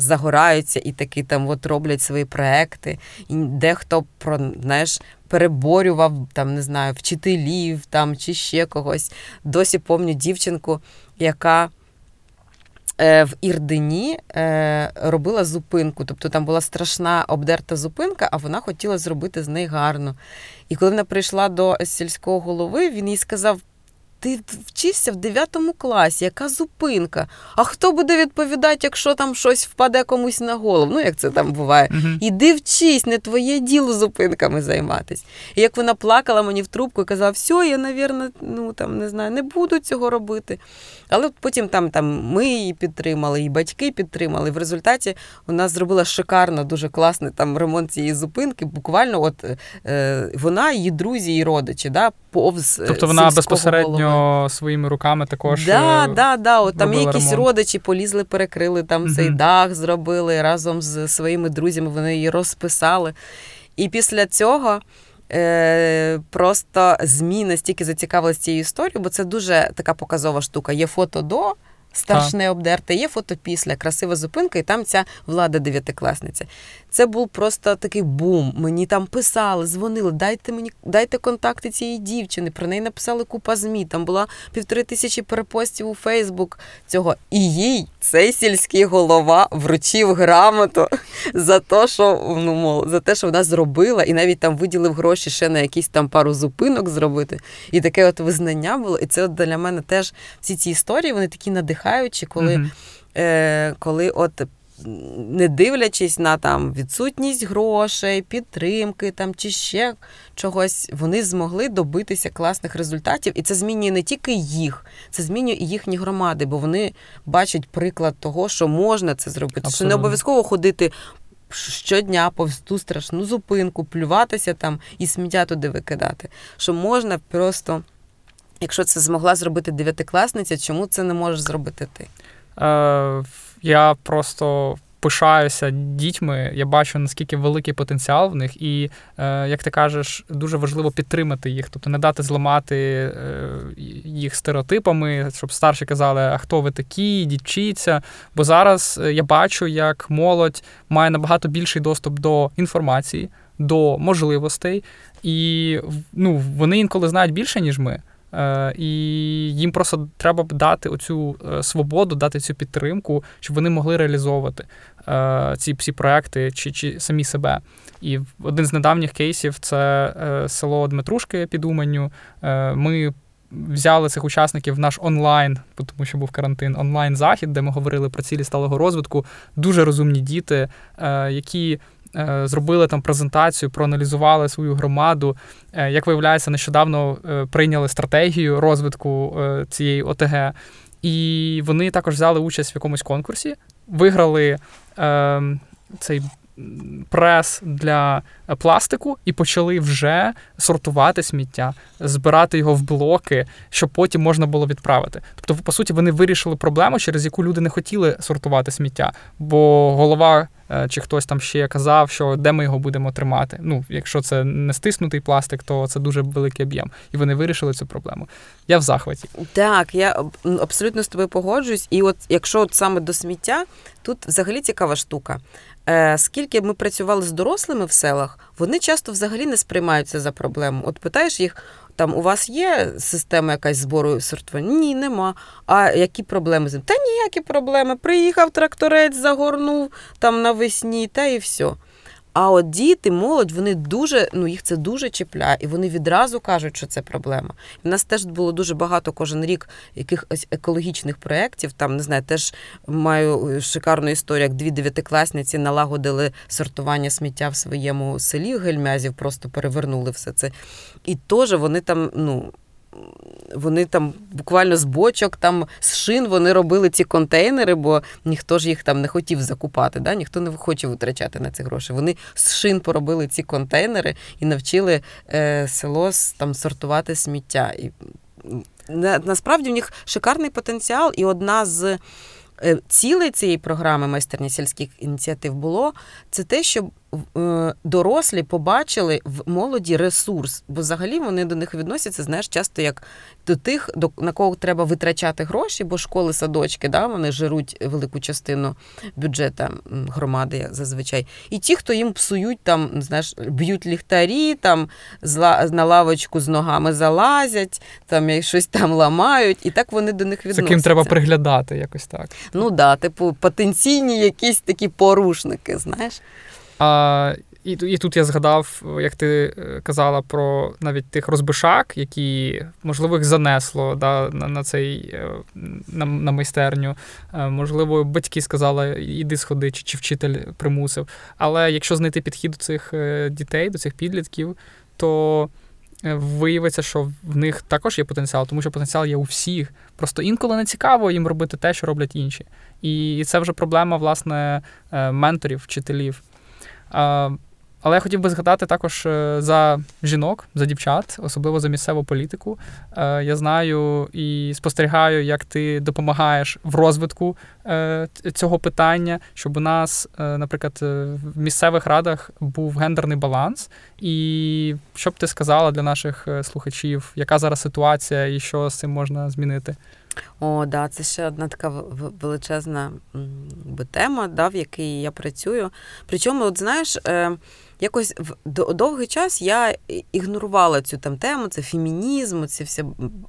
Загораються і таки там от роблять свої проекти, і дехто про знаєш переборював там, не знаю, вчителів там чи ще когось. Досі пам'ятаю дівчинку, яка е, в Ірдені е, робила зупинку. Тобто там була страшна обдерта зупинка, а вона хотіла зробити з неї гарно. І коли вона прийшла до сільського голови, він їй сказав: ти вчишся в 9 класі, яка зупинка? А хто буде відповідати, якщо там щось впаде комусь на голову? Ну, як це там буває? Іди вчись, не твоє діло зупинками займатися. І як вона плакала мені в трубку і казала, все, я, навірно, ну там не знаю, не буду цього робити. Але потім там там ми її підтримали, і батьки підтримали. В результаті вона зробила шикарно, дуже класний там ремонт цієї зупинки. Буквально, от е, вона, її друзі і родичі, да, повз. Тобто вона безпосередньо голови. своїми руками також. Да, е, да, да. От Там якісь ремонт. родичі полізли, перекрили там угу. цей дах, зробили разом з своїми друзями. Вони її розписали. І після цього. е, просто ЗМІ настільки зацікавилися цією історією, бо це дуже така показова штука. Є фото до. Старшне обдерте, є фото після, красива зупинка, і там ця влада дев'ятикласниця. Це був просто такий бум. Мені там писали, дзвонили, дайте мені, дайте контакти цієї дівчини. Про неї написали купа ЗМІ. Там була півтори тисячі перепостів у Фейсбук цього. І їй цей сільський голова вручив грамоту за те, що ну, мол, за те, що вона зробила, і навіть там виділив гроші ще на якісь там пару зупинок зробити. І таке от визнання було. І це от для мене теж всі ці історії, вони такі надихаючі, коли, mm-hmm. коли от не дивлячись на там відсутність грошей, підтримки там чи ще чогось, вони змогли добитися класних результатів, і це змінює не тільки їх, це змінює і їхні громади, бо вони бачать приклад того, що можна це зробити. Абсолютно. Що не обов'язково ходити. Щодня повз ту страшну зупинку, плюватися там і сміття туди викидати. Що можна просто, якщо це змогла зробити дев'ятикласниця, чому це не можеш зробити ти? Е, я просто пишаюся дітьми. Я бачу наскільки великий потенціал в них, і е, як ти кажеш, дуже важливо підтримати їх, тобто не дати зламати е, їх стереотипами, щоб старші казали, а хто ви такі, дівчіться. Бо зараз я бачу, як молодь має набагато більший доступ до інформації, до можливостей, і ну, вони інколи знають більше, ніж ми. Е, і їм просто треба дати оцю е, свободу, дати цю підтримку, щоб вони могли реалізовувати е, ці всі проекти чи чи самі себе. І один з недавніх кейсів це село Дмитрушки під Уманню. Ми взяли цих учасників в наш онлайн, тому що був карантин, онлайн-захід, де ми говорили про цілі сталого розвитку. Дуже розумні діти, які. Е, зробили там презентацію, проаналізували свою громаду. Е, як виявляється, нещодавно е, прийняли стратегію розвитку цієї ОТГ, і вони також взяли участь в якомусь конкурсі, виграли цей прес для пластику і почали вже сортувати сміття, збирати його в блоки, щоб потім можна було відправити. Тобто, по суті, вони вирішили проблему, через яку люди не хотіли сортувати сміття, бо голова. Е, чи хтось там ще казав, що де ми його будемо тримати? Ну, якщо це не стиснутий пластик, то це дуже великий об'єм. І вони вирішили цю проблему. Я в захваті. Так, я абсолютно з тобою погоджуюсь. І от якщо от саме до сміття, тут взагалі цікава штука. Е, скільки ми працювали з дорослими в селах, вони часто взагалі не сприймаються за проблему. От питаєш їх, там у вас є система якась збору сортування? Ні, нема. А які проблеми з ним? Та ніякі проблеми. Приїхав тракторець, загорнув там навесні, та і все. А от діти, молодь, вони дуже, ну їх це дуже чіпляє, і вони відразу кажуть, що це проблема. У нас теж було дуже багато кожен рік якихось екологічних проєктів. Там не знаю, теж маю е, шикарну історію, як дві дев'ятикласниці налагодили сортування сміття в своєму селі Гельмязів, просто перевернули все це. І теж вони там, ну вони там буквально з бочок, там з шин вони робили ці контейнери, бо ніхто ж їх там не хотів закупати, да? ніхто не хоче витрачати на ці гроші. Вони з шин поробили ці контейнери і навчили е, село там сортувати сміття. І на, Насправді в них шикарний потенціал, і одна з. Е, цілей цієї програми майстерні сільських ініціатив було це те, щоб дорослі побачили в молоді ресурс, бо взагалі вони до них відносяться, знаєш, часто як до тих, до на кого треба витрачати гроші, бо школи, садочки, да, вони жируть велику частину бюджету громади зазвичай. І ті, хто їм псують, там, знаєш, б'ють ліхтарі, там зла на лавочку з ногами залазять, там щось там ламають, і так вони до них відносяться. Це ким треба приглядати якось так. Ну так, да, типу потенційні якісь такі порушники, знаєш. А, І і тут я згадав, як ти е, казала про навіть тих розбишак, які, можливо, їх занесло да, на на, цей е, на, на майстерню. Е, можливо, батьки сказали, іди сходи, чи, чи вчитель примусив. Але якщо знайти підхід до цих дітей, до цих підлітків, то виявиться, що в них також є потенціал, тому що потенціал є у всіх. Просто інколи не цікаво їм робити те, що роблять інші. І це вже проблема, власне, менторів, вчителів. Але я хотів би згадати також е, за жінок, за дівчат, особливо за місцеву політику. Е, я знаю і спостерігаю, як ти допомагаєш в розвитку е, цього питання, щоб у нас, наприклад, в місцевих радах був гендерний баланс. І що б ти сказала для наших слухачів, яка зараз ситуація і що з цим можна змінити? О, да, це ще одна така величезна тема, да, в якій я працюю. Причому, от знаєш, е, якось в довгий час я ігнорувала цю там тему, це фемінізм, це вся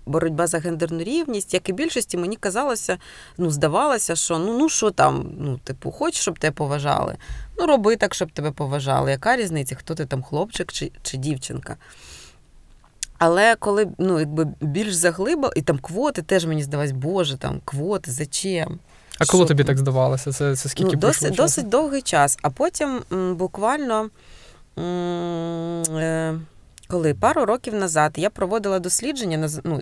боротьба за гендерну рівність. Як і більшості мені казалося, ну, здавалося, що ну ну що там, ну, типу, хочеш, щоб тебе поважали? Ну, роби так, щоб тебе поважали. Яка різниця, хто ти там, хлопчик чи, чи дівчинка? Але коли ну, якби більш заглибало, і там квоти теж мені здавалось, боже, там квоти, зачем? А коли тобі так здавалося? Це це скільки ну, досить, досить довгий час. А потім м, буквально м, е, коли пару років назад я проводила дослідження на ну,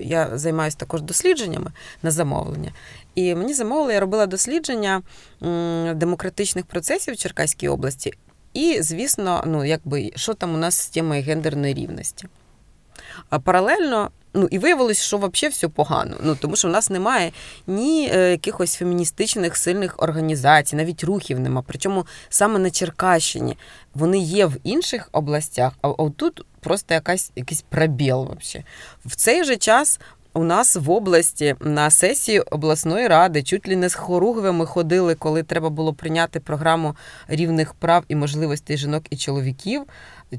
я займаюся також дослідженнями на замовлення. І мені замовили, я робила дослідження м, демократичних процесів в Черкаській області. І, звісно, ну, якби, що там у нас з темою гендерної рівності. А паралельно. Ну, і виявилось, що взагалі все погано. Ну, тому що в нас немає ні е, якихось феміністичних сильних організацій, навіть рухів нема. Причому саме на Черкащині вони є в інших областях, а тут просто якась, якийсь пробіл. Взагалі. В цей же час у нас в області на сесії обласної ради чуть ли не з хоругвями ходили, коли треба було прийняти програму рівних прав і можливостей жінок і чоловіків.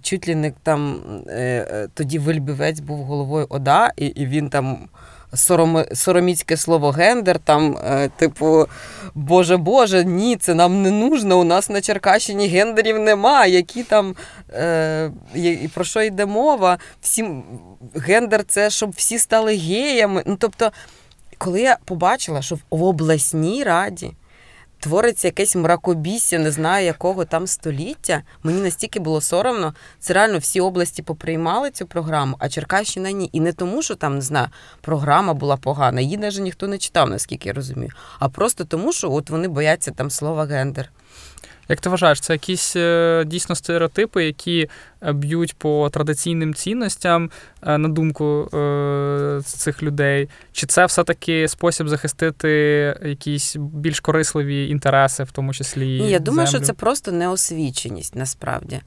Чуть ли не там е, е, тоді Вильбівець був головою ОДА, і, і він там сором, сороміцьке слово гендер, там, е, типу, Боже Боже, ні, це нам не нужно. У нас на Черкащині гендерів нема. Які там е, і про що йде мова? Всім гендер це щоб всі стали геями. Ну, тобто, коли я побачила, що в обласній раді твориться якесь мракобісся, не знаю якого там століття. Мені настільки було соромно. Це реально всі області поприймали цю програму, а Черкащина ні. І не тому, що там не знаю, програма була погана. Її навіть ніхто не читав, наскільки я розумію. А просто тому, що от вони бояться там слова гендер. Як ти вважаєш, це якісь е, дійсно стереотипи, які е, б'ють по традиційним цінностям, е, на думку цих людей? Чи це все-таки спосіб захистити якісь більш корисливі інтереси, в тому числі? Ні, Я думаю, землю? що це просто неосвіченість насправді.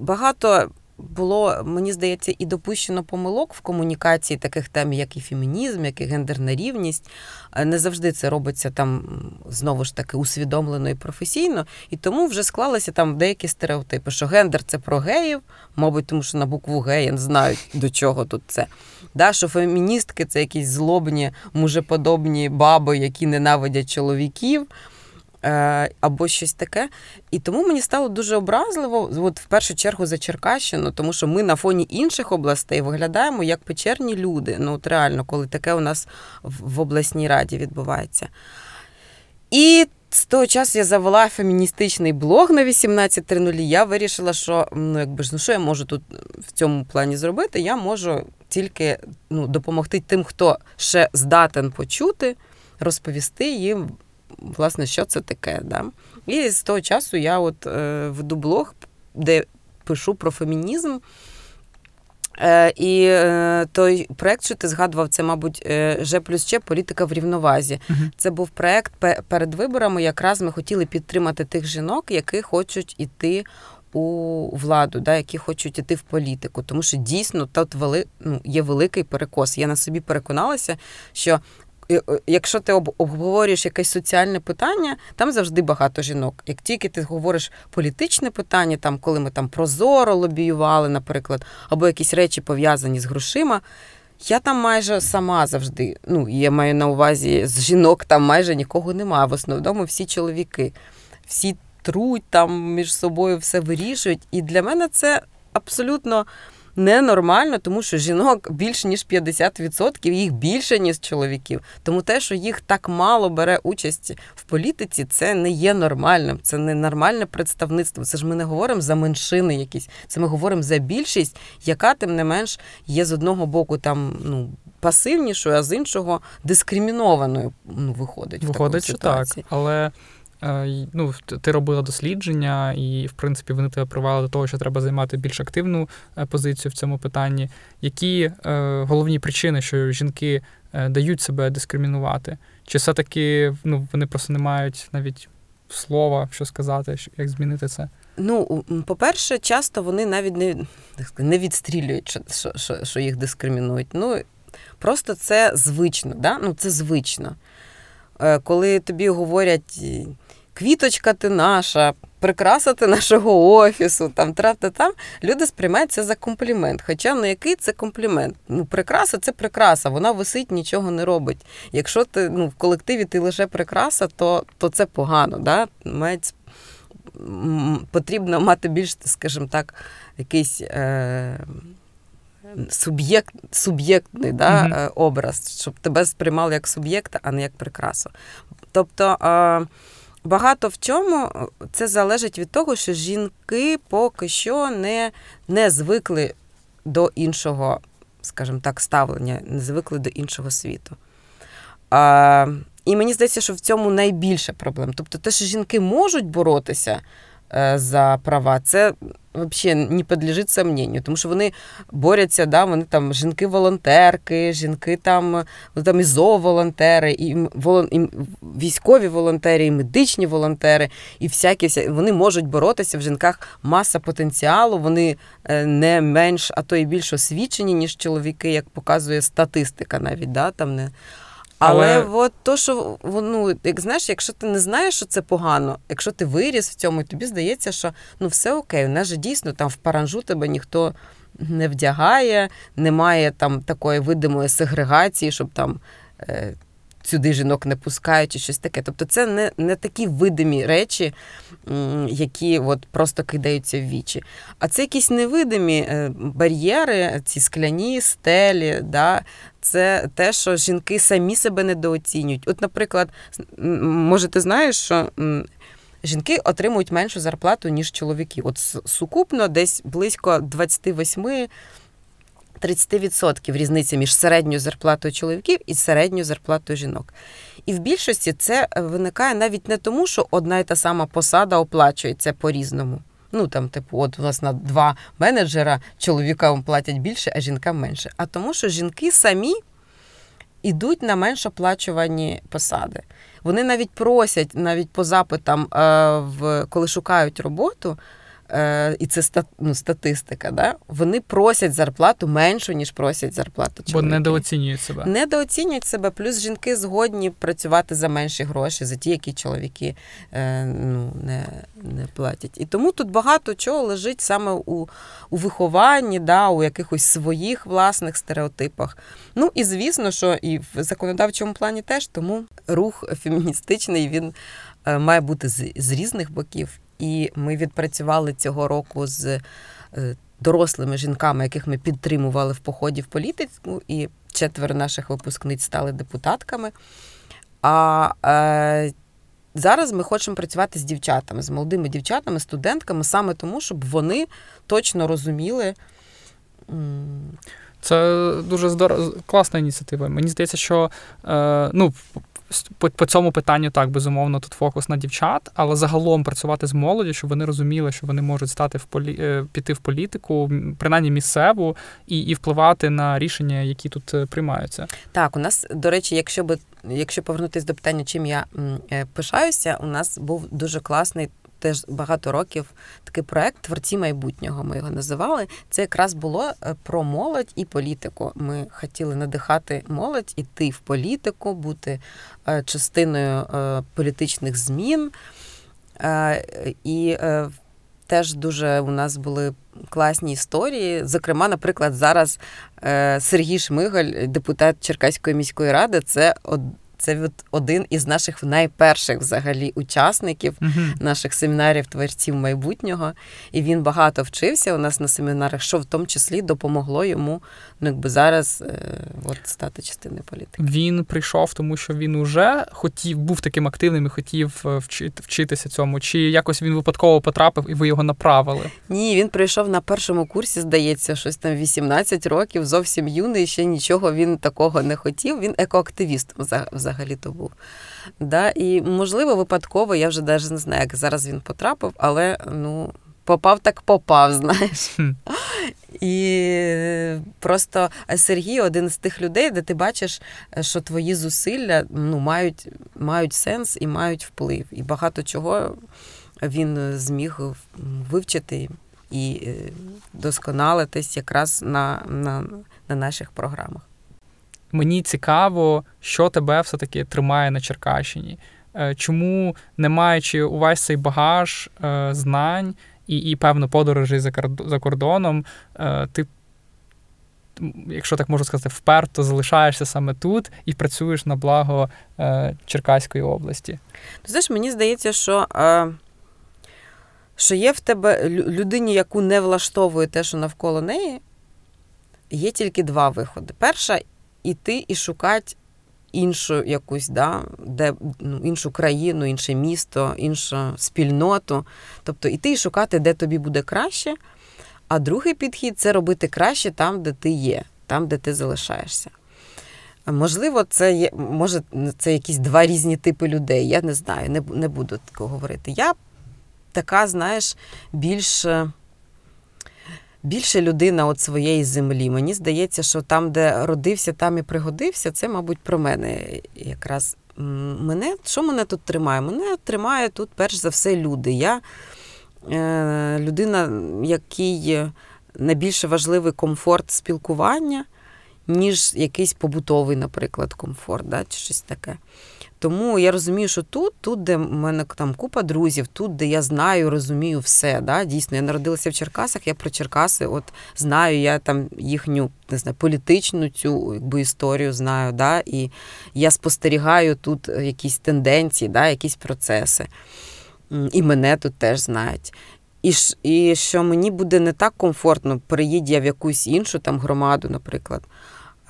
Багато було, мені здається, і допущено помилок в комунікації таких тем, як і фемінізм, як і гендерна рівність. Е, не завжди це робиться там знову ж таки усвідомлено і професійно. І тому вже склалися там деякі стереотипи, що гендер це про геїв, мабуть, тому що на букву геї знають до чого тут це. Да, Що феміністки це якісь злобні, мужеподобні баби, які ненавидять чоловіків. Е, або щось таке. І тому мені стало дуже образливо, от в першу чергу за Черкащину, тому що ми на фоні інших областей виглядаємо як печерні люди. Ну, от реально, коли таке у нас в обласній раді відбувається. І з того часу я завела феміністичний блог на 18.00. Я вирішила, що ну, якби ж ну що я можу тут в цьому плані зробити? Я можу тільки ну, допомогти тим, хто ще здатен почути, розповісти їм власне, що це таке. Да? І з того часу я от е, веду блог, де пишу про фемінізм. Е, І е, той проект, що ти згадував, це, мабуть, е, Ж плюс Ч політика в рівновазі. Uh-huh. Це був проект перед виборами. Якраз ми хотіли підтримати тих жінок, які хочуть іти у владу, да, які хочуть іти в політику. Тому що дійсно тут вели, ну, є великий перекос. Я на собі переконалася, що якщо ти обговорюєш якесь соціальне питання, там завжди багато жінок. Як тільки ти говориш політичне питання, там коли ми там прозоро лобіювали, наприклад, або якісь речі пов'язані з грошима. Я там майже сама завжди. Ну, я маю на увазі з жінок там майже нікого немає. В основному всі чоловіки, всі труть там між собою все вирішують. І для мене це абсолютно ненормально, тому що жінок більше ніж 50%, їх більше ніж чоловіків. Тому те, що їх так мало бере участь в політиці, це не є нормальним. Це не нормальне представництво. Це ж ми не говоримо за меншини якісь. Це ми говоримо за більшість, яка тим не менш є з одного боку там ну. Пасивнішою, а з іншого дискримінованою ну, виходить. Виходить, в що так. Але ну, ти робила дослідження, і, в принципі, вони тебе привели до того, що треба займати більш активну е, позицію в цьому питанні. Які е, головні причини, що жінки е, дають себе дискримінувати? Чи все-таки ну, вони просто не мають навіть слова, що сказати, як змінити це? Ну, по-перше, часто вони навіть не не відстрілюють, що що, що їх дискримінують. Ну, Просто це звично, да? ну, це звично. Коли тобі говорять квіточка ти наша, прикраса ти нашого офісу, там трав-та там, люди сприймають це за комплімент. Хоча ну який це комплімент? Ну, прикраса це прикраса, вона висить, нічого не робить. Якщо ти ну, в колективі ти лише прикраса, то то це погано. Да? Мають, потрібно мати більш, скажімо так, якийсь. Е- Суб'єкт, суб'єктний да, mm-hmm. образ, щоб тебе сприймали як суб'єкта, а не як прикрасу. Тобто Багато в чому це залежить від того, що жінки поки що не не звикли до іншого, скажімо так, ставлення, не звикли до іншого світу. А, І мені здається, що в цьому найбільше проблем. Тобто, те, що жінки можуть боротися Е, за права, це взагалі не підлежить сомненню, тому що вони борються, да, вони там жінки-волонтерки, жінки там там і зооволонтери, і, волон, і військові волонтери, і медичні волонтери, і всякі всякі вони можуть боротися в жінках маса потенціалу, вони е, не менш, а то і більш освічені, ніж чоловіки, як показує статистика навіть. да, там не... Але, Але от то, що ну, як знаєш, якщо ти не знаєш, що це погано, якщо ти виріс в цьому, і тобі здається, що ну все окей, у нас же дійсно там в паранжу тебе ніхто не вдягає, немає там такої видимої сегрегації, щоб там. Е, Сюди жінок не пускають чи щось таке. Тобто це не не такі видимі речі, які от просто кидаються в вічі. А це якісь невидимі е, бар'єри, ці скляні стелі, да, це те, що жінки самі себе недооцінюють. От, наприклад, може, ти знаєш, що. Жінки отримують меншу зарплату, ніж чоловіки. От сукупно десь близько 28 30% різниця між середньою зарплатою чоловіків і середньою зарплатою жінок. І в більшості це виникає навіть не тому, що одна і та сама посада оплачується по-різному. Ну там, типу, от власне два менеджера чоловікам платять більше, а жінкам менше. А тому, що жінки самі йдуть на менш оплачувані посади. Вони навіть просять, навіть по запитам, е, в коли шукають роботу. Е, і це стат, ну, статистика, да? вони просять зарплату меншу, ніж просять зарплату чоловіки. Бо недооцінюють себе. Недооцінюють себе, плюс жінки згодні працювати за менші гроші, за ті, які чоловіки е, ну, не не платять. І тому тут багато чого лежить саме у у вихованні, да, у якихось своїх власних стереотипах. Ну і звісно, що і в законодавчому плані теж тому рух феміністичний він е, має бути з, з різних боків. І ми відпрацювали цього року з е, дорослими жінками, яких ми підтримували в поході в політику, і четверо наших випускниць стали депутатками. А е, зараз ми хочемо працювати з дівчатами, з молодими дівчатами, студентками, саме тому, щоб вони точно розуміли. Це дуже здоров... класна ініціатива. Мені здається, що е, ну, по, по цьому питанню так безумовно тут фокус на дівчат, але загалом працювати з молоді, щоб вони розуміли, що вони можуть стати в полі... Е, піти в політику, принаймні місцеву, і і впливати на рішення, які тут е, приймаються. Так, у нас до речі, якщо би якщо повернутися до питання, чим я е, пишаюся, у нас був дуже класний теж багато років такий проект Творці майбутнього. Ми його називали. Це якраз було е, про молодь і політику. Ми хотіли надихати молодь, іти в політику, бути е, частиною е, політичних змін. І теж дуже у нас були класні історії. Зокрема, наприклад, зараз Сергій Шмигаль, депутат Черкаської міської ради, це це один із наших найперших взагалі учасників uh-huh. наших семінарів творців майбутнього. І він багато вчився у нас на семінарах, що в тому числі допомогло йому ну, якби зараз е, от, стати частиною політики. Він прийшов, тому що він уже хотів, був таким активним і хотів е, вчити, вчитися цьому. Чи якось він випадково потрапив і ви його направили? Ні, він прийшов на першому курсі, здається, щось там 18 років, зовсім юний, ще нічого він такого не хотів. Він екоактивістом взагалі-то був. Да? І, можливо, випадково, я вже навіть не знаю, як зараз він потрапив, але ну, попав так попав, знаєш. І просто Сергій один з тих людей, де ти бачиш, що твої зусилля ну, мають, мають сенс і мають вплив. І багато чого він зміг вивчити і е, досконалитись якраз на, на, на наших програмах. Мені цікаво, що тебе все-таки тримає на Черкащині. Е, чому, не маючи увесь цей багаж е, знань і, і певно, подорожі за кордоном, ти, якщо так можу сказати, вперто залишаєшся саме тут і працюєш на благо Черкаської області? Знаєш, мені здається, що що є в тебе людині, яку не влаштовує те, що навколо неї, є тільки два виходи. Перша іти і шукати іншу якусь, да, де, ну, іншу країну, інше місто, іншу спільноту. Тобто іти і шукати, де тобі буде краще. А другий підхід це робити краще там, де ти є, там, де ти залишаєшся. Можливо, це є, може, це якісь два різні типи людей. Я не знаю, не не буду такого говорити. Я така, знаєш, більш. Більше людина от своєї землі. Мені здається, що там, де родився, там і пригодився, це, мабуть, про мене якраз. Мене, Що мене тут тримає? Мене тримає тут, перш за все, люди. Я е, людина, якій найбільше важливий комфорт спілкування, ніж якийсь побутовий, наприклад, комфорт, да, чи щось таке. Тому я розумію, що тут, тут, де в мене там купа друзів, тут, де я знаю, розумію все. Да? Дійсно, я народилася в Черкасах, я про Черкаси от знаю, я там їхню не знаю, політичну цю якби, історію знаю. Да? І я спостерігаю тут якісь тенденції, да? якісь процеси. І мене тут теж знають. І і що мені буде не так комфортно, переїдь я в якусь іншу там громаду, наприклад.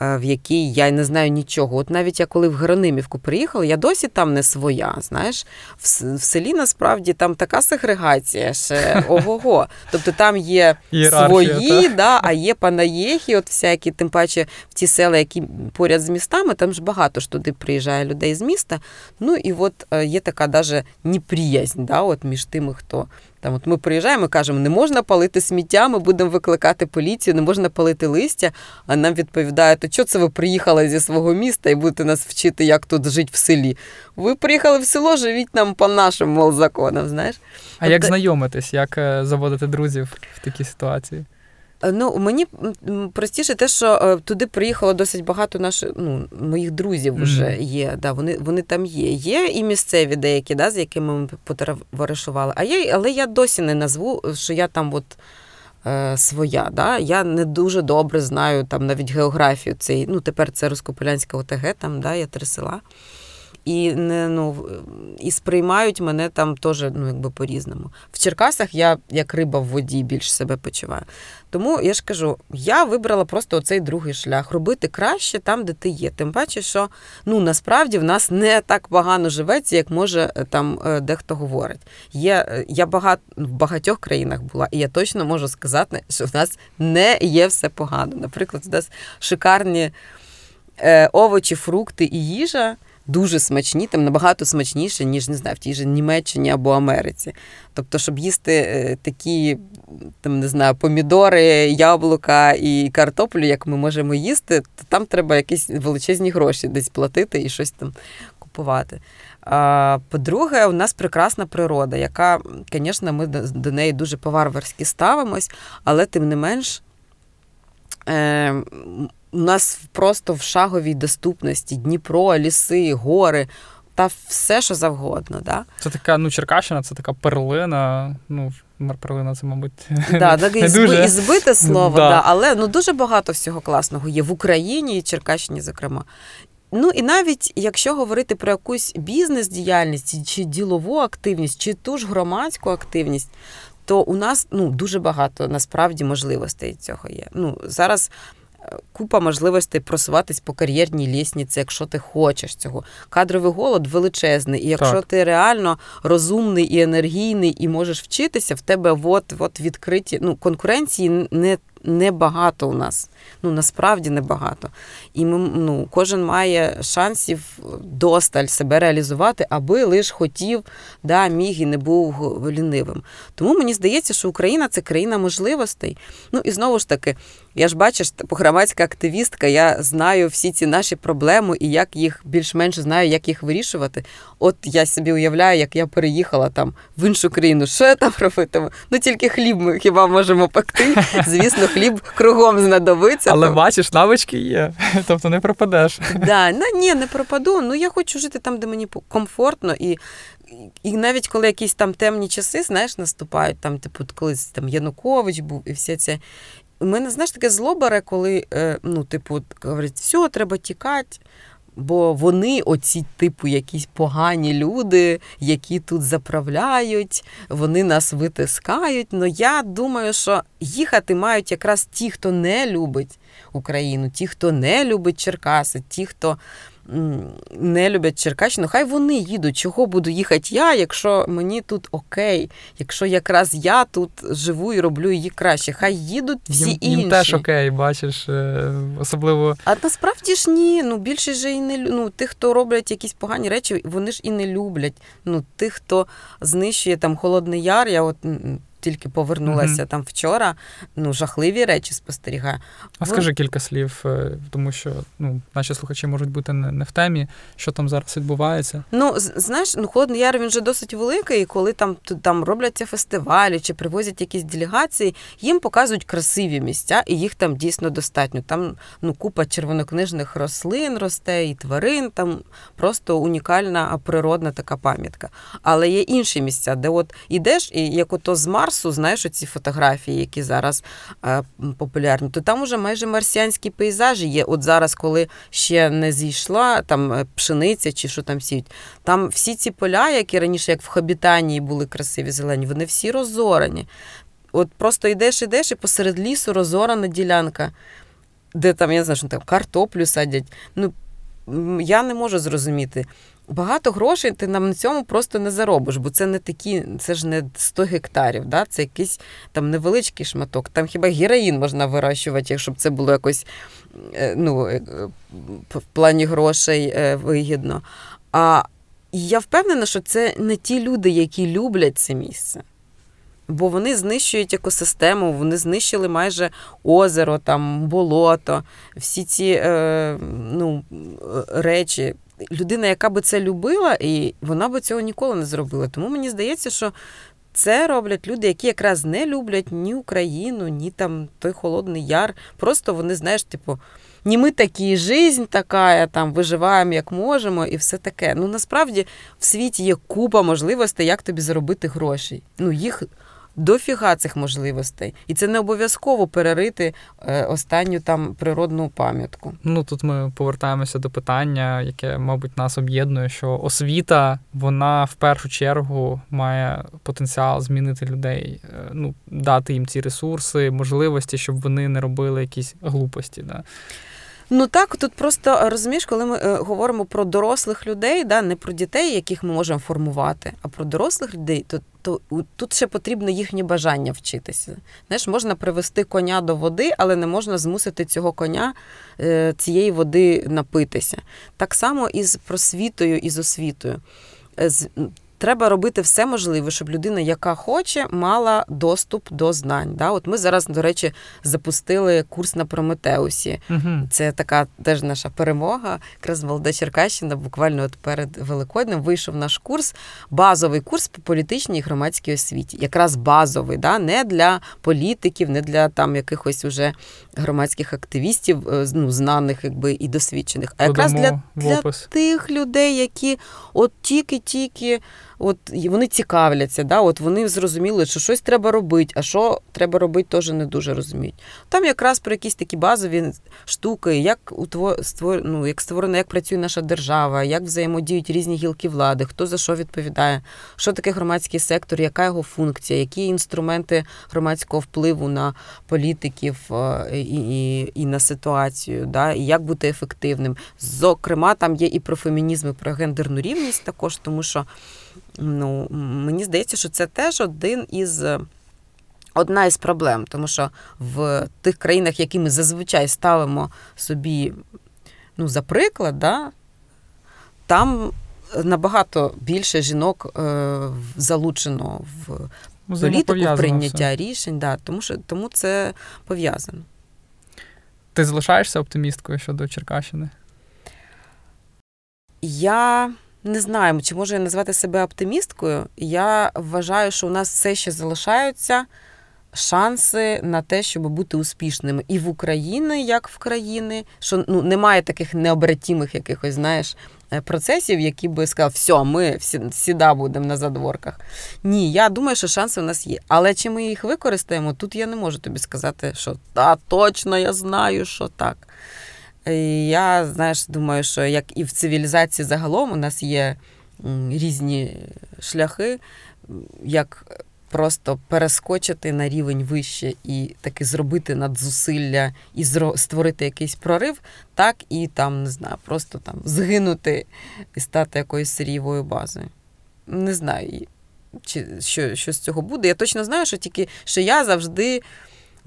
Е, в якій я не знаю нічого. От навіть я коли в Геронимівку приїхала, я досі там не своя. Знаєш, в селі насправді там така сегрегація ще ого-го. Тобто там є свої, да, а є панаєхи, от всякі, тим паче в ті села, які поряд з містами, там ж багато ж туди приїжджає людей з міста. Ну і от е, є така даже неприязнь да, от між тими, хто там от ми приїжджаємо і кажемо, не можна палити сміття, ми будемо викликати поліцію, не можна палити листя. А нам відповідають, то чого це ви приїхали зі свого міста і будете нас вчити, як тут жити в селі? Ви приїхали в село, живіть нам по нашим мол, законам. знаєш. А Тобто... як знайомитись, як е, заводити друзів в такій ситуації? Е, ну, мені простіше те, що е, туди приїхало досить багато наших ну, моїх друзів вже mm-hmm. є. Да, Вони вони там є. Є і місцеві деякі, да, з якими ми потоваришували. А є, але я досі не назву, що я там от е, своя. Да? Я не дуже добре знаю там навіть географію. Цей, ну, Тепер це Роскопилянська ОТГ, там да, є три села і не ну і сприймають мене там теж ну, якби по-різному. В Черкасах я як риба в воді більш себе почуваю. Тому я ж кажу, я вибрала просто оцей другий шлях робити краще там, де ти є. Тим паче, що ну насправді в нас не так погано живеться, як може е, там е, дехто говорить. Є е, я багато в багатьох країнах була, і я точно можу сказати, що в нас не є все погано. Наприклад, у нас шикарні овочі, фрукти і їжа дуже смачні, там набагато смачніше, ніж не знаю, в тій же Німеччині або Америці. Тобто, щоб їсти е, такі там не знаю, помідори, яблука і картоплю, як ми можемо їсти, то там треба якісь величезні гроші десь платити і щось там купувати. По-друге, у нас прекрасна природа, яка, звісно, ми до неї дуже по-варварськи ставимось, але тим не менш. У нас просто в шаговій доступності Дніпро, ліси, гори та все, що завгодно. Да? Це така, ну, Черкащина, це така перлина. Ну, перлина, це, мабуть. Да, так, і, дуже... і збите слово, да. да. але ну, дуже багато всього класного є в Україні і Черкащині, зокрема. Ну і навіть якщо говорити про якусь бізнес-діяльність, чи ділову активність, чи ту ж громадську активність, то у нас ну, дуже багато насправді можливостей цього є. Ну, Зараз купа можливостей просуватись по кар'єрній лісниці, якщо ти хочеш цього. Кадровий голод величезний. І якщо так. ти реально розумний і енергійний, і можеш вчитися, в тебе от, от відкриті ну, конкуренції не небагато у нас. Ну насправді небагато. І ми, ну, кожен має шансів досталь себе реалізувати, аби лише хотів, да, міг і не був лінивим. Тому мені здається, що Україна це країна можливостей. Ну і знову ж таки, я ж бачиш, громадська активістка, я знаю всі ці наші проблеми і як їх більш-менш знаю, як їх вирішувати. От я собі уявляю, як я переїхала там в іншу країну. Що я там робитиму? Ну тільки хліб ми хіба можемо пекти. Звісно, хліб кругом знадобиться. Але бачиш, навички є, тобто не пропадеш. Да, ну, ні, не пропаду. Ну я хочу жити там, де мені комфортно і. І навіть коли якісь там темні часи, знаєш, наступають, там, типу, колись там Янукович був і все це. У мене, знаєш, таке зло бере, коли, е, ну, типу, говорять, все, треба тікати. Бо вони, оці, типу, якісь погані люди, які тут заправляють, вони нас витискають. Ну я думаю, що їхати мають якраз ті, хто не любить Україну, ті, хто не любить Черкаси, ті, хто не люблять Черкащину, хай вони їдуть. Чого буду їхати я, якщо мені тут окей, якщо якраз я тут живу і роблю її краще. Хай їдуть всі їм, інші. Їм теж окей, бачиш, е, особливо. А насправді ж ні. Ну більше ж і не ну, тих, хто роблять якісь погані речі, вони ж і не люблять. Ну, тих, хто знищує там Холодний Яр, я от тільки повернулася mm там вчора. Ну, жахливі речі спостерігаю. А Ви... скажи кілька слів, е, тому що ну, наші слухачі можуть бути не, не в темі, що там зараз відбувається. Ну, знаєш, ну Холодний Яр він вже досить великий, і коли там там робляться фестивалі чи привозять якісь делегації, їм показують красиві місця, і їх там дійсно достатньо. Там ну, купа червонокнижних рослин росте і тварин, там просто унікальна природна така пам'ятка. Але є інші місця, де от ідеш, і як ото з Марсу Марсу, знаєш, ці фотографії, які зараз е, популярні, то там уже майже марсіанські пейзажі є. От зараз, коли ще не зійшла там е, пшениця чи що там сіють, там всі ці поля, які раніше, як в Хобітанії, були красиві зелені, вони всі розорані. От просто йдеш, йдеш, і посеред лісу розорана ділянка, де там, я не знаю, що там картоплю садять. Ну, я не можу зрозуміти. Багато грошей ти нам на цьому просто не заробиш, бо це не такі, це ж не 100 гектарів, да? це якийсь там невеличкий шматок. Там хіба героїн можна вирощувати, якщо б це було якось е, ну, е, в плані грошей е, вигідно. А я впевнена, що це не ті люди, які люблять це місце. Бо вони знищують екосистему, вони знищили майже озеро, там, болото, всі ці е, ну, речі людина, яка би це любила, і вона би цього ніколи не зробила. Тому мені здається, що це роблять люди, які якраз не люблять ні Україну, ні там той Холодний Яр. Просто вони, знаєш, типу, ні ми такі, жизнь така, там виживаємо як можемо, і все таке. Ну насправді в світі є купа можливостей, як тобі заробити гроші. Ну, їх дофіга цих можливостей, і це не обов'язково перерити е, останню там природну пам'ятку. Ну тут ми повертаємося до питання, яке, мабуть, нас об'єднує, що освіта вона в першу чергу має потенціал змінити людей, е, ну дати їм ці ресурси, можливості, щоб вони не робили якісь глупості. Да. Ну так, тут просто розумієш, коли ми е, говоримо про дорослих людей, да, не про дітей, яких ми можемо формувати, а про дорослих людей, то то тут ще потрібно їхнє бажання вчитися. Знаєш, можна привести коня до води, але не можна змусити цього коня е, цієї води напитися. Так само і з просвітою і з освітою. Е, треба робити все можливе, щоб людина, яка хоче, мала доступ до знань. Да? От ми зараз, до речі, запустили курс на Прометеусі. Угу. Це така теж наша перемога. Якраз молода Черкащина, буквально от перед Великоднем вийшов наш курс, базовий курс по політичній і громадській освіті. Якраз базовий, да? не для політиків, не для там якихось уже громадських активістів, е, ну, знаних якби і досвідчених, а якраз для, для тих людей, які от тільки-тільки от вони цікавляться, да, от вони зрозуміли, що щось треба робити, а що треба робити, теж не дуже розуміють. Там якраз про якісь такі базові штуки, як створ, ну, як створено, як працює наша держава, як взаємодіють різні гілки влади, хто за що відповідає, що таке громадський сектор, яка його функція, які інструменти громадського впливу на політиків е, і і, і на ситуацію, да, і як бути ефективним. Зокрема, там є і про фемінізм, і про гендерну рівність також, тому що. Ну, Мені здається, що це теж один із одна із проблем, тому що в тих країнах, які ми зазвичай ставимо собі ну, за приклад, да, там набагато більше жінок е, залучено в політику, в прийняття все. рішень, да, тому що тому це пов'язано. Ти залишаєшся оптимісткою щодо Черкащини? Я не знаю, чи можу я назвати себе оптимісткою. Я вважаю, що у нас все ще залишаються шанси на те, щоб бути успішними і в Україні, як в країни, що ну немає таких необратимих якихось, знаєш, е, процесів, які би сказали, все, ми всі, всіда будемо на задворках. Ні, я думаю, що шанси у нас є. Але чи ми їх використаємо, тут я не можу тобі сказати, що та точно я знаю, що так. Я знаєш, думаю, що як і в цивілізації загалом у нас є різні шляхи, як просто перескочити на рівень вище і таки зробити надзусилля і створити якийсь прорив, так і там, не знаю, просто там згинути і стати якоюсь сирійовою базою. Не знаю, чи що, що з цього буде. Я точно знаю, що тільки що я завжди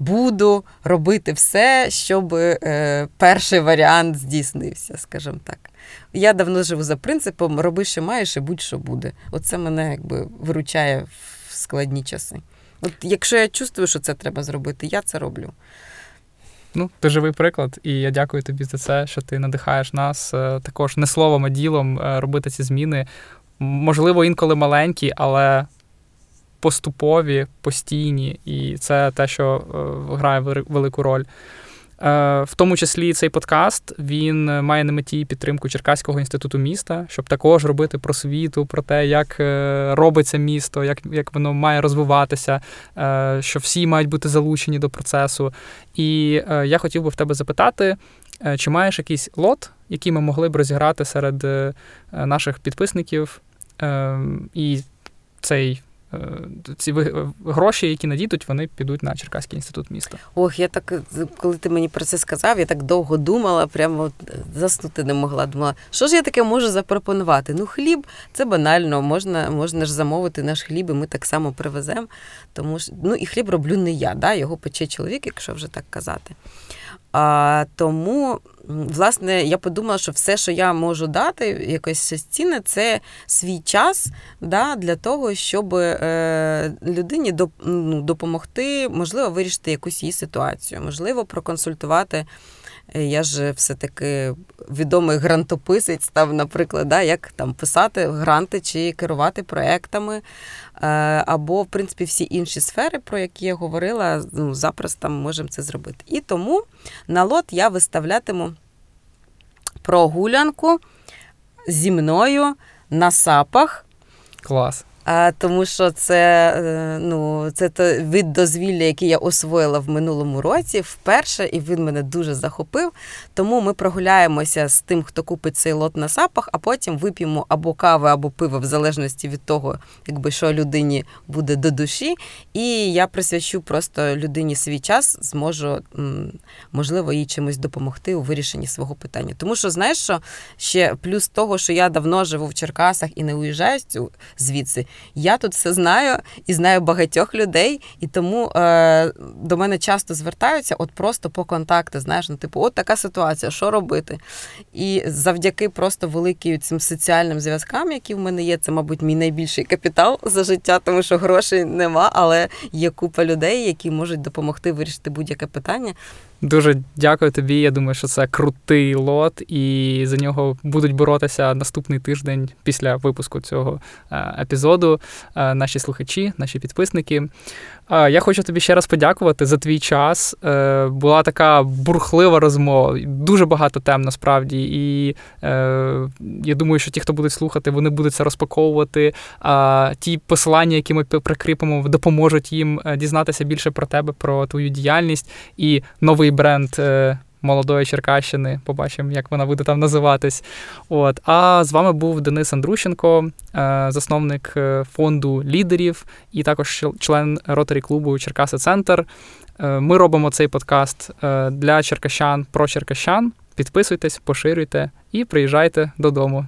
буду робити все, щоб е, перший варіант здійснився, скажімо так. Я давно живу за принципом роби, що маєш, і будь-що буде. Оце мене якби виручає в складні часи. От якщо я чувствую, що це треба зробити, я це роблю. Ну, ти живий приклад, і я дякую тобі за це, що ти надихаєш нас е, також не словом, а ділом е, робити ці зміни. Можливо, інколи маленькі, але поступові, постійні, і це те, що е, грає велику роль. Е, в тому числі цей подкаст він має на меті підтримку Черкаського інституту міста, щоб також робити просвіту про те, як е, робиться місто, як як воно має розвиватися, що всі мають бути залучені до процесу. І я хотів би в тебе запитати, чи маєш якийсь лот, який ми могли б розіграти серед наших підписників, і цей ці гроші, які надійдуть, вони підуть на Черкаський інститут міста. Ох, я так, коли ти мені про це сказав, я так довго думала, прямо заснути не могла. Думала, що ж я таке можу запропонувати? Ну, хліб це банально, можна можна ж замовити наш хліб, і ми так само привеземо. Тому що ну і хліб роблю не я, да? його пече чоловік, якщо вже так казати. А, Тому, власне, я подумала, що все, що я можу дати, якось цінне, це свій час да, для того, щоб е, людині ну, допомогти, можливо, вирішити якусь її ситуацію, можливо, проконсультувати. Е, я ж все-таки відомий грантописець став, наприклад, да, як там писати гранти чи керувати проектами, або, в принципі, всі інші сфери, про які я говорила, ну, запросто ми можемо це зробити. І тому на лот я виставлятиму прогулянку зі мною на сапах. Клас. А, Тому що це е, ну, це той вид дозвілля, який я освоїла в минулому році вперше, і він мене дуже захопив. Тому ми прогуляємося з тим, хто купить цей лот на сапах, а потім вип'ємо або кави, або пиво, в залежності від того, якби що людині буде до душі. І я присвячу просто людині свій час, зможу можливо їй чимось допомогти у вирішенні свого питання. Тому що, знаєш, що ще плюс того, що я давно живу в Черкасах і не уїжджаю звідси. Я тут все знаю і знаю багатьох людей, і тому е, до мене часто звертаються от просто по контакту. Знаєш, ну типу, от така ситуація, що робити? І завдяки просто великим цим соціальним зв'язкам, які в мене є, це, мабуть, мій найбільший капітал за життя, тому що грошей нема, але є купа людей, які можуть допомогти вирішити будь-яке питання. Дуже дякую тобі. Я думаю, що це крутий лот, і за нього будуть боротися наступний тиждень після випуску цього е, епізоду. Е, наші слухачі, наші підписники. Е, я хочу тобі ще раз подякувати за твій час. Була така бурхлива розмова, дуже багато тем насправді. І я думаю, що ті, хто будуть слухати, вони будуть це розпаковувати. Ті посилання, які ми прикріпимо, допоможуть їм дізнатися більше про тебе, про твою діяльність і новий бренд е, молодої Черкащини. Побачимо, як вона буде там називатись. От. А з вами був Денис Андрущенко, е, засновник е, фонду лідерів і також член роторі клубу Черкаси Центр. Ми робимо цей подкаст для черкащан про черкащан. Підписуйтесь, поширюйте і приїжджайте додому.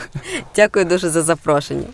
Дякую дуже за запрошення.